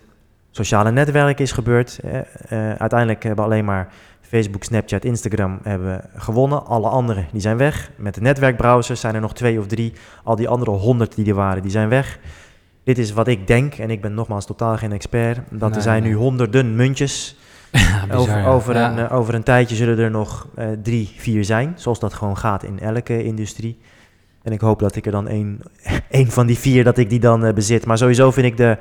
sociale netwerken is gebeurd. Eh, uiteindelijk hebben alleen maar Facebook, Snapchat, Instagram hebben gewonnen. Alle anderen die zijn weg. Met de netwerkbrowsers zijn er nog twee of drie. Al die andere honderd die er waren, die zijn weg. Dit is wat ik denk, en ik ben nogmaals totaal geen expert. Dat Nee, er zijn nee. nu honderden muntjes. Ja, bizar, over, ja. over, Ja. een, eh, over een tijdje zullen er nog eh, drie, vier zijn. Zoals dat gewoon gaat in elke industrie. En ik hoop dat ik er dan één, één van die vier, dat ik die dan bezit. Maar sowieso vind ik de,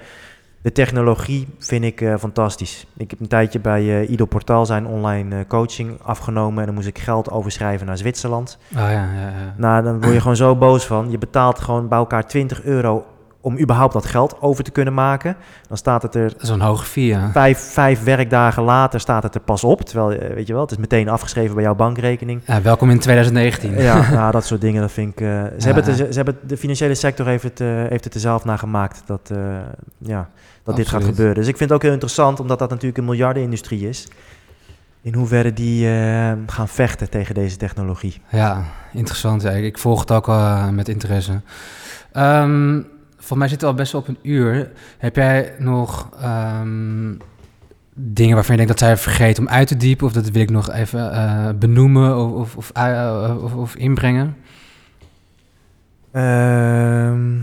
de technologie vind ik, eh, fantastisch. Ik heb een tijdje bij eh Ido Portaal zijn online eh, coaching afgenomen. En dan moest ik geld overschrijven naar Zwitserland. Oh ja, ja, ja. Nou, dan word je gewoon zo boos van. Je betaalt gewoon bij elkaar 20 euro om überhaupt dat geld over te kunnen maken. Dan staat het er hoge fee, ja. vijf, vijf werkdagen later staat het er pas op. Terwijl, weet je wel, het is meteen afgeschreven bij jouw bankrekening. Ja, welkom in 2019. Ja, nou, dat soort dingen, dat vind ik... ze, hebben het, ze hebben, de financiële sector heeft het, heeft het er zelf naar gemaakt dat, ja, dat dit gaat gebeuren. Dus ik vind het ook heel interessant, omdat dat natuurlijk een miljardenindustrie is. In hoeverre die eh, gaan vechten tegen deze technologie. Ja, interessant. Ja. Ik, volg het ook eh, met interesse. Ehm voor mij zit het al best wel op een uur. Heb jij nog ehm, dingen waarvan je denkt dat zij vergeten om uit te diepen? Of dat wil ik nog even eh, benoemen of, of, of, eh, of, of inbrengen? Ehm,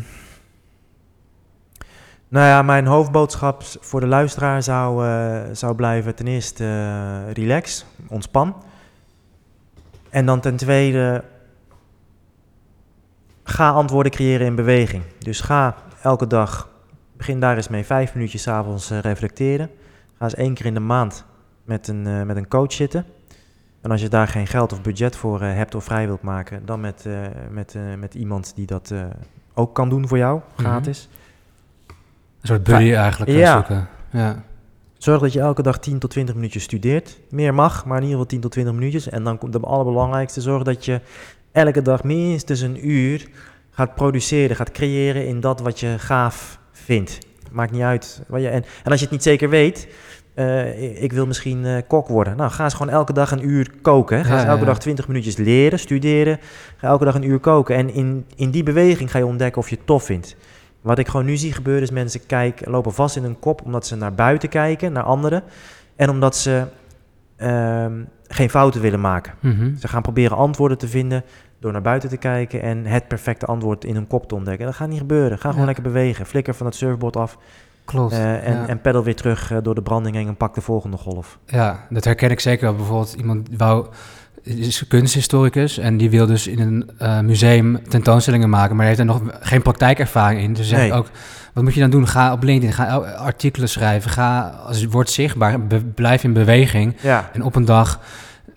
nou ja, mijn hoofdboodschap voor de luisteraar zou, eh, zou blijven ten eerste eh, relax, ontspan. En dan ten tweede, ga antwoorden creëren in beweging. Dus ga elke dag, begin daar eens mee, vijf minuutjes 's avonds eh, reflecteren. Ga eens één keer in de maand met een, met een coach zitten. En als je daar geen geld of budget voor hebt of vrij wilt maken, dan met, met, met iemand die dat ook kan doen voor jou, Mhm. gratis. Soort buddy eigenlijk eh, Ja. zoeken. Ja. Zorg dat je elke dag 10 tot 20 minuutjes studeert. Meer mag, maar in ieder geval 10 tot 20 minuutjes. En dan komt het allerbelangrijkste, zorg dat je elke dag minstens een uur gaat produceren, gaat creëren in dat wat je gaaf vindt. Maakt niet uit. Wat je, en, en als je het niet zeker weet, eh, ik- wil misschien eh, kok worden. Nou, ga eens gewoon elke dag een uur koken. hè. Ga Ja, eens elke ja. dag 20 minuutjes leren, studeren. Ga elke dag een uur koken. En in, in die beweging ga je ontdekken of je het tof vindt. Wat ik gewoon nu zie gebeuren is mensen kijken, lopen vast in hun kop omdat ze naar buiten kijken, naar anderen. En omdat ze ehm, geen fouten willen maken. Mhm. Ze gaan proberen antwoorden te vinden door naar buiten te kijken en het perfecte antwoord in hun kop te ontdekken. Dat gaat niet gebeuren. Ga gewoon Ja. lekker bewegen. Flikker van het surfboard af Klopt. eh, en, ja. en peddel weer terug eh, door de branding heen en pak de volgende golf. Ja, dat herken ik zeker wel. Bijvoorbeeld iemand wou, is kunsthistoricus en die wil dus in een eh, museum tentoonstellingen maken, maar heeft er nog geen praktijkervaring in. Dus zeg Nee. ik ook, wat moet je dan doen? Ga op LinkedIn, ga el- artikelen schrijven, ga, als het wordt zichtbaar, blijf in beweging. Ja, En op een dag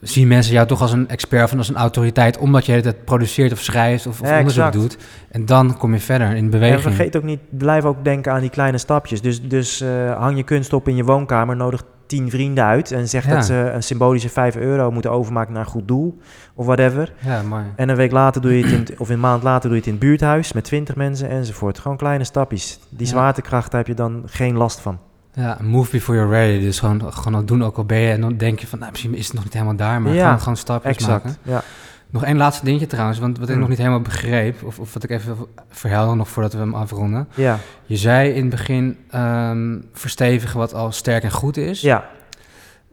zien mensen jou toch als een expert of als een autoriteit, omdat je het produceert of schrijft of, of Ja, onderzoek exact. doet. En dan kom je verder in beweging. en vergeet ook niet, blijf ook denken aan die kleine stapjes. Dus, dus eh, hang je kunst op in je woonkamer, nodig tien vrienden uit en zeg Ja. dat ze een symbolische 5 euro moeten overmaken naar een goed doel of whatever. Ja, mooi. En een week later doe je het in, of een maand later doe je het in het buurthuis met 20 mensen enzovoort. Gewoon kleine stapjes. Die Ja. zwaartekracht heb je dan geen last van. Ja, move before you're ready. Dus gewoon, gewoon ook doen, ook al ben je. En dan denk je van, nou, misschien is het nog niet helemaal daar, maar Ja, gewoon, gewoon stapjes maken. Exact. Ja. Nog één laatste dingetje trouwens, want wat ik Hmm. nog niet helemaal begreep, of, of wat ik even verhaalde nog voordat we hem afronden. Ja. Je zei in het begin ehm, verstevigen wat al sterk en goed is. ja.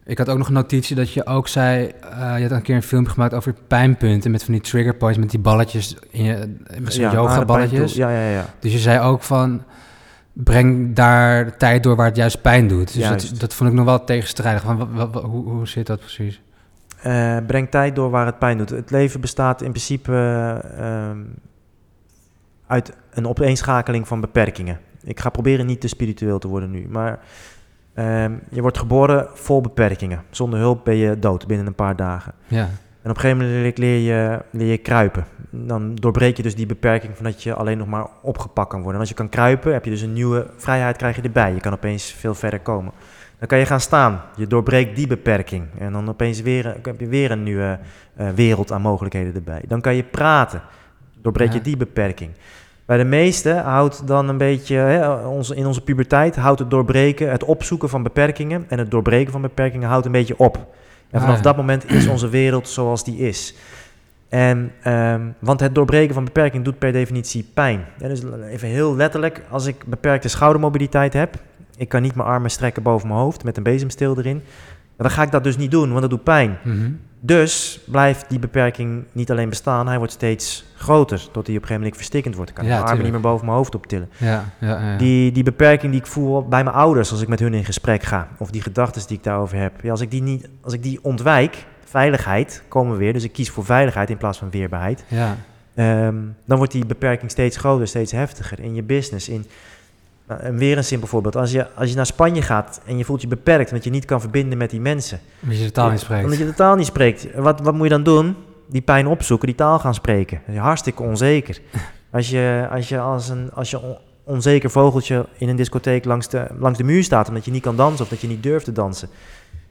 Ik had ook nog een notitie dat je ook zei, eh, je had een keer een filmpje gemaakt over pijnpunten met van die trigger points, met die balletjes, in je, met zo'n ja, yoga balletjes. Ja, ja, ja. Dus je zei ook van, breng daar de tijd door waar het juist pijn doet. Dus dat, Juist. dat vond ik nog wel tegenstrijdig. Van, wat, wat- wat- hoe, hoe zit dat precies? Eh, breng tijd door waar het pijn doet. Het leven bestaat in principe eh, ehm, uit een opeenschakeling van beperkingen. Ik ga proberen niet te spiritueel te worden nu, maar ehm, je wordt geboren vol beperkingen. Zonder hulp ben je dood binnen een paar dagen. Ja, En op een gegeven moment leer je, leer je kruipen. Dan doorbreek je dus die beperking van dat je alleen nog maar opgepakt kan worden. En als je kan kruipen, heb je dus een nieuwe vrijheid krijg je erbij. Je kan opeens veel verder komen. Dan kan je gaan staan. Je doorbreekt die beperking. En dan opeens weer, heb je weer een nieuwe eh, wereld aan mogelijkheden erbij. Dan kan je praten. Doorbreek je Ja. die beperking. Bij de meesten houdt dan een beetje, hè, in onze puberteit, houdt het doorbreken, het opzoeken van beperkingen en het doorbreken van beperkingen houdt een beetje op. En Ah, vanaf ja. dat moment is onze wereld zoals die is. En, ehm, want het doorbreken van beperking doet per definitie pijn. Ja, dus even heel letterlijk, als ik beperkte schoudermobiliteit heb, ik kan niet mijn armen strekken boven mijn hoofd met een bezemsteel erin, dan ga ik dat dus niet doen, want dat doet pijn. Mhm. Dus blijft die beperking niet alleen bestaan, hij wordt steeds groter, tot hij op een gegeven moment verstikkend wordt. Ik kan Ja, mijn armen niet meer boven mijn hoofd optillen. Ja, ja, ja. Die, die beperking die ik voel bij mijn ouders als ik met hun in gesprek ga, of die gedachten die ik daarover heb, ja, als, ik die niet, als ik die ontwijk, veiligheid, komen we weer, dus ik kies voor veiligheid in plaats van weerbaarheid, ja. Ehm, dan wordt die beperking steeds groter, steeds heftiger in je business. In, nou, en weer een simpel voorbeeld. Als je, als je naar Spanje gaat en je voelt je beperkt omdat je niet kan verbinden met die mensen. Omdat je de taal niet Omdat spreekt. je de taal niet spreekt. Wat, wat moet je dan doen? Die pijn opzoeken, die taal gaan spreken. Dat is hartstikke onzeker. Als je als, je als een als je on- onzeker vogeltje in een discotheek langs de, langs de muur staat omdat je niet kan dansen of dat je niet durft te dansen.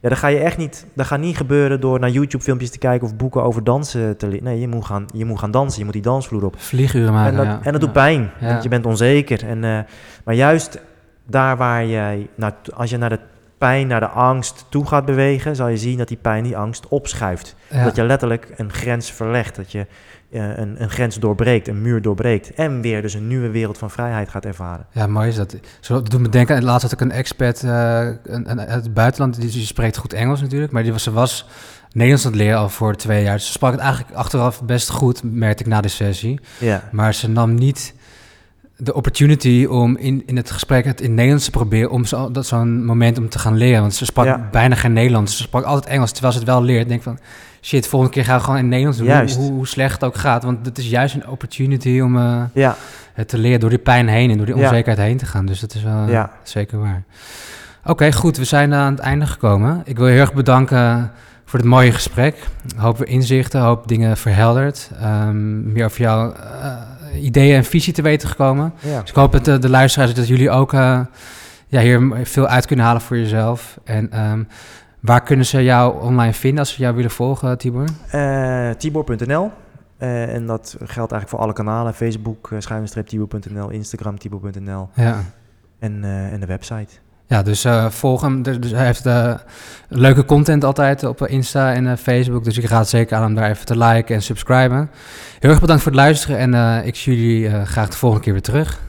Ja, dan ga je echt niet, dat gaat niet gebeuren door naar YouTube filmpjes te kijken of boeken over dansen te leren. Nee, je moet, gaan, je moet gaan dansen, je moet die dansvloer op. Vlieguren maken, En dat, ja. en dat doet pijn, want je bent onzeker. En, eh, maar juist daar waar jij, naar, als je naar de pijn, naar de angst toe gaat bewegen, zal je zien dat die pijn, die angst opschuift. Ja. Dat je letterlijk een grens verlegt, dat je eh, een, een grens doorbreekt, een muur doorbreekt. En weer dus een nieuwe wereld van vrijheid gaat ervaren. Ja, mooi is dat. Zo, dat doet me denken, laatst had ik een expert uh, een, een, uit het buitenland, die, die, spreekt goed Engels natuurlijk, maar die was, ze was Nederlands aan het leren al voor twee jaar. Dus ze sprak het eigenlijk achteraf best goed, merkte ik na de sessie. Ja. Maar ze nam niet de opportunity om in, in het gesprek het in Nederlands te proberen, om zo, dat zo'n moment om te gaan leren. Want ze sprak Ja. bijna geen Nederlands, ze sprak altijd Engels, terwijl ze het wel leert. Ik denk van, shit, volgende keer gaan we gewoon in Nederlands doen, Juist. hoe, hoe slecht het ook gaat. Want het is juist een opportunity om uh, Ja. het te leren door die pijn heen en door die Ja. onzekerheid heen te gaan. Dus dat is wel Ja. zeker waar. Oké, goed, we zijn aan het einde gekomen. Ik wil je heel erg bedanken voor het mooie gesprek. Hoop we inzichten, hoop dingen verhelderd. Um, meer over jouw uh, ideeën en visie te weten gekomen. Ja. Dus ik hoop dat de, de luisteraars, dat jullie ook uh, ja, hier veel uit kunnen halen voor jezelf. En um, waar kunnen ze jou online vinden als ze jou willen volgen, Tibor? Uh, Tibor.nl. Uh, en dat geldt eigenlijk voor alle kanalen. Facebook, uh, Instagram, Tibor.nl. Ja. En, en de website. Ja, dus uh, volg hem. Dus hij heeft uh, leuke content altijd op Insta en uh, Facebook. Dus ik raad zeker aan om daar even te liken en subscriben. Heel erg bedankt voor het luisteren en ik zie jullie graag de volgende keer weer terug.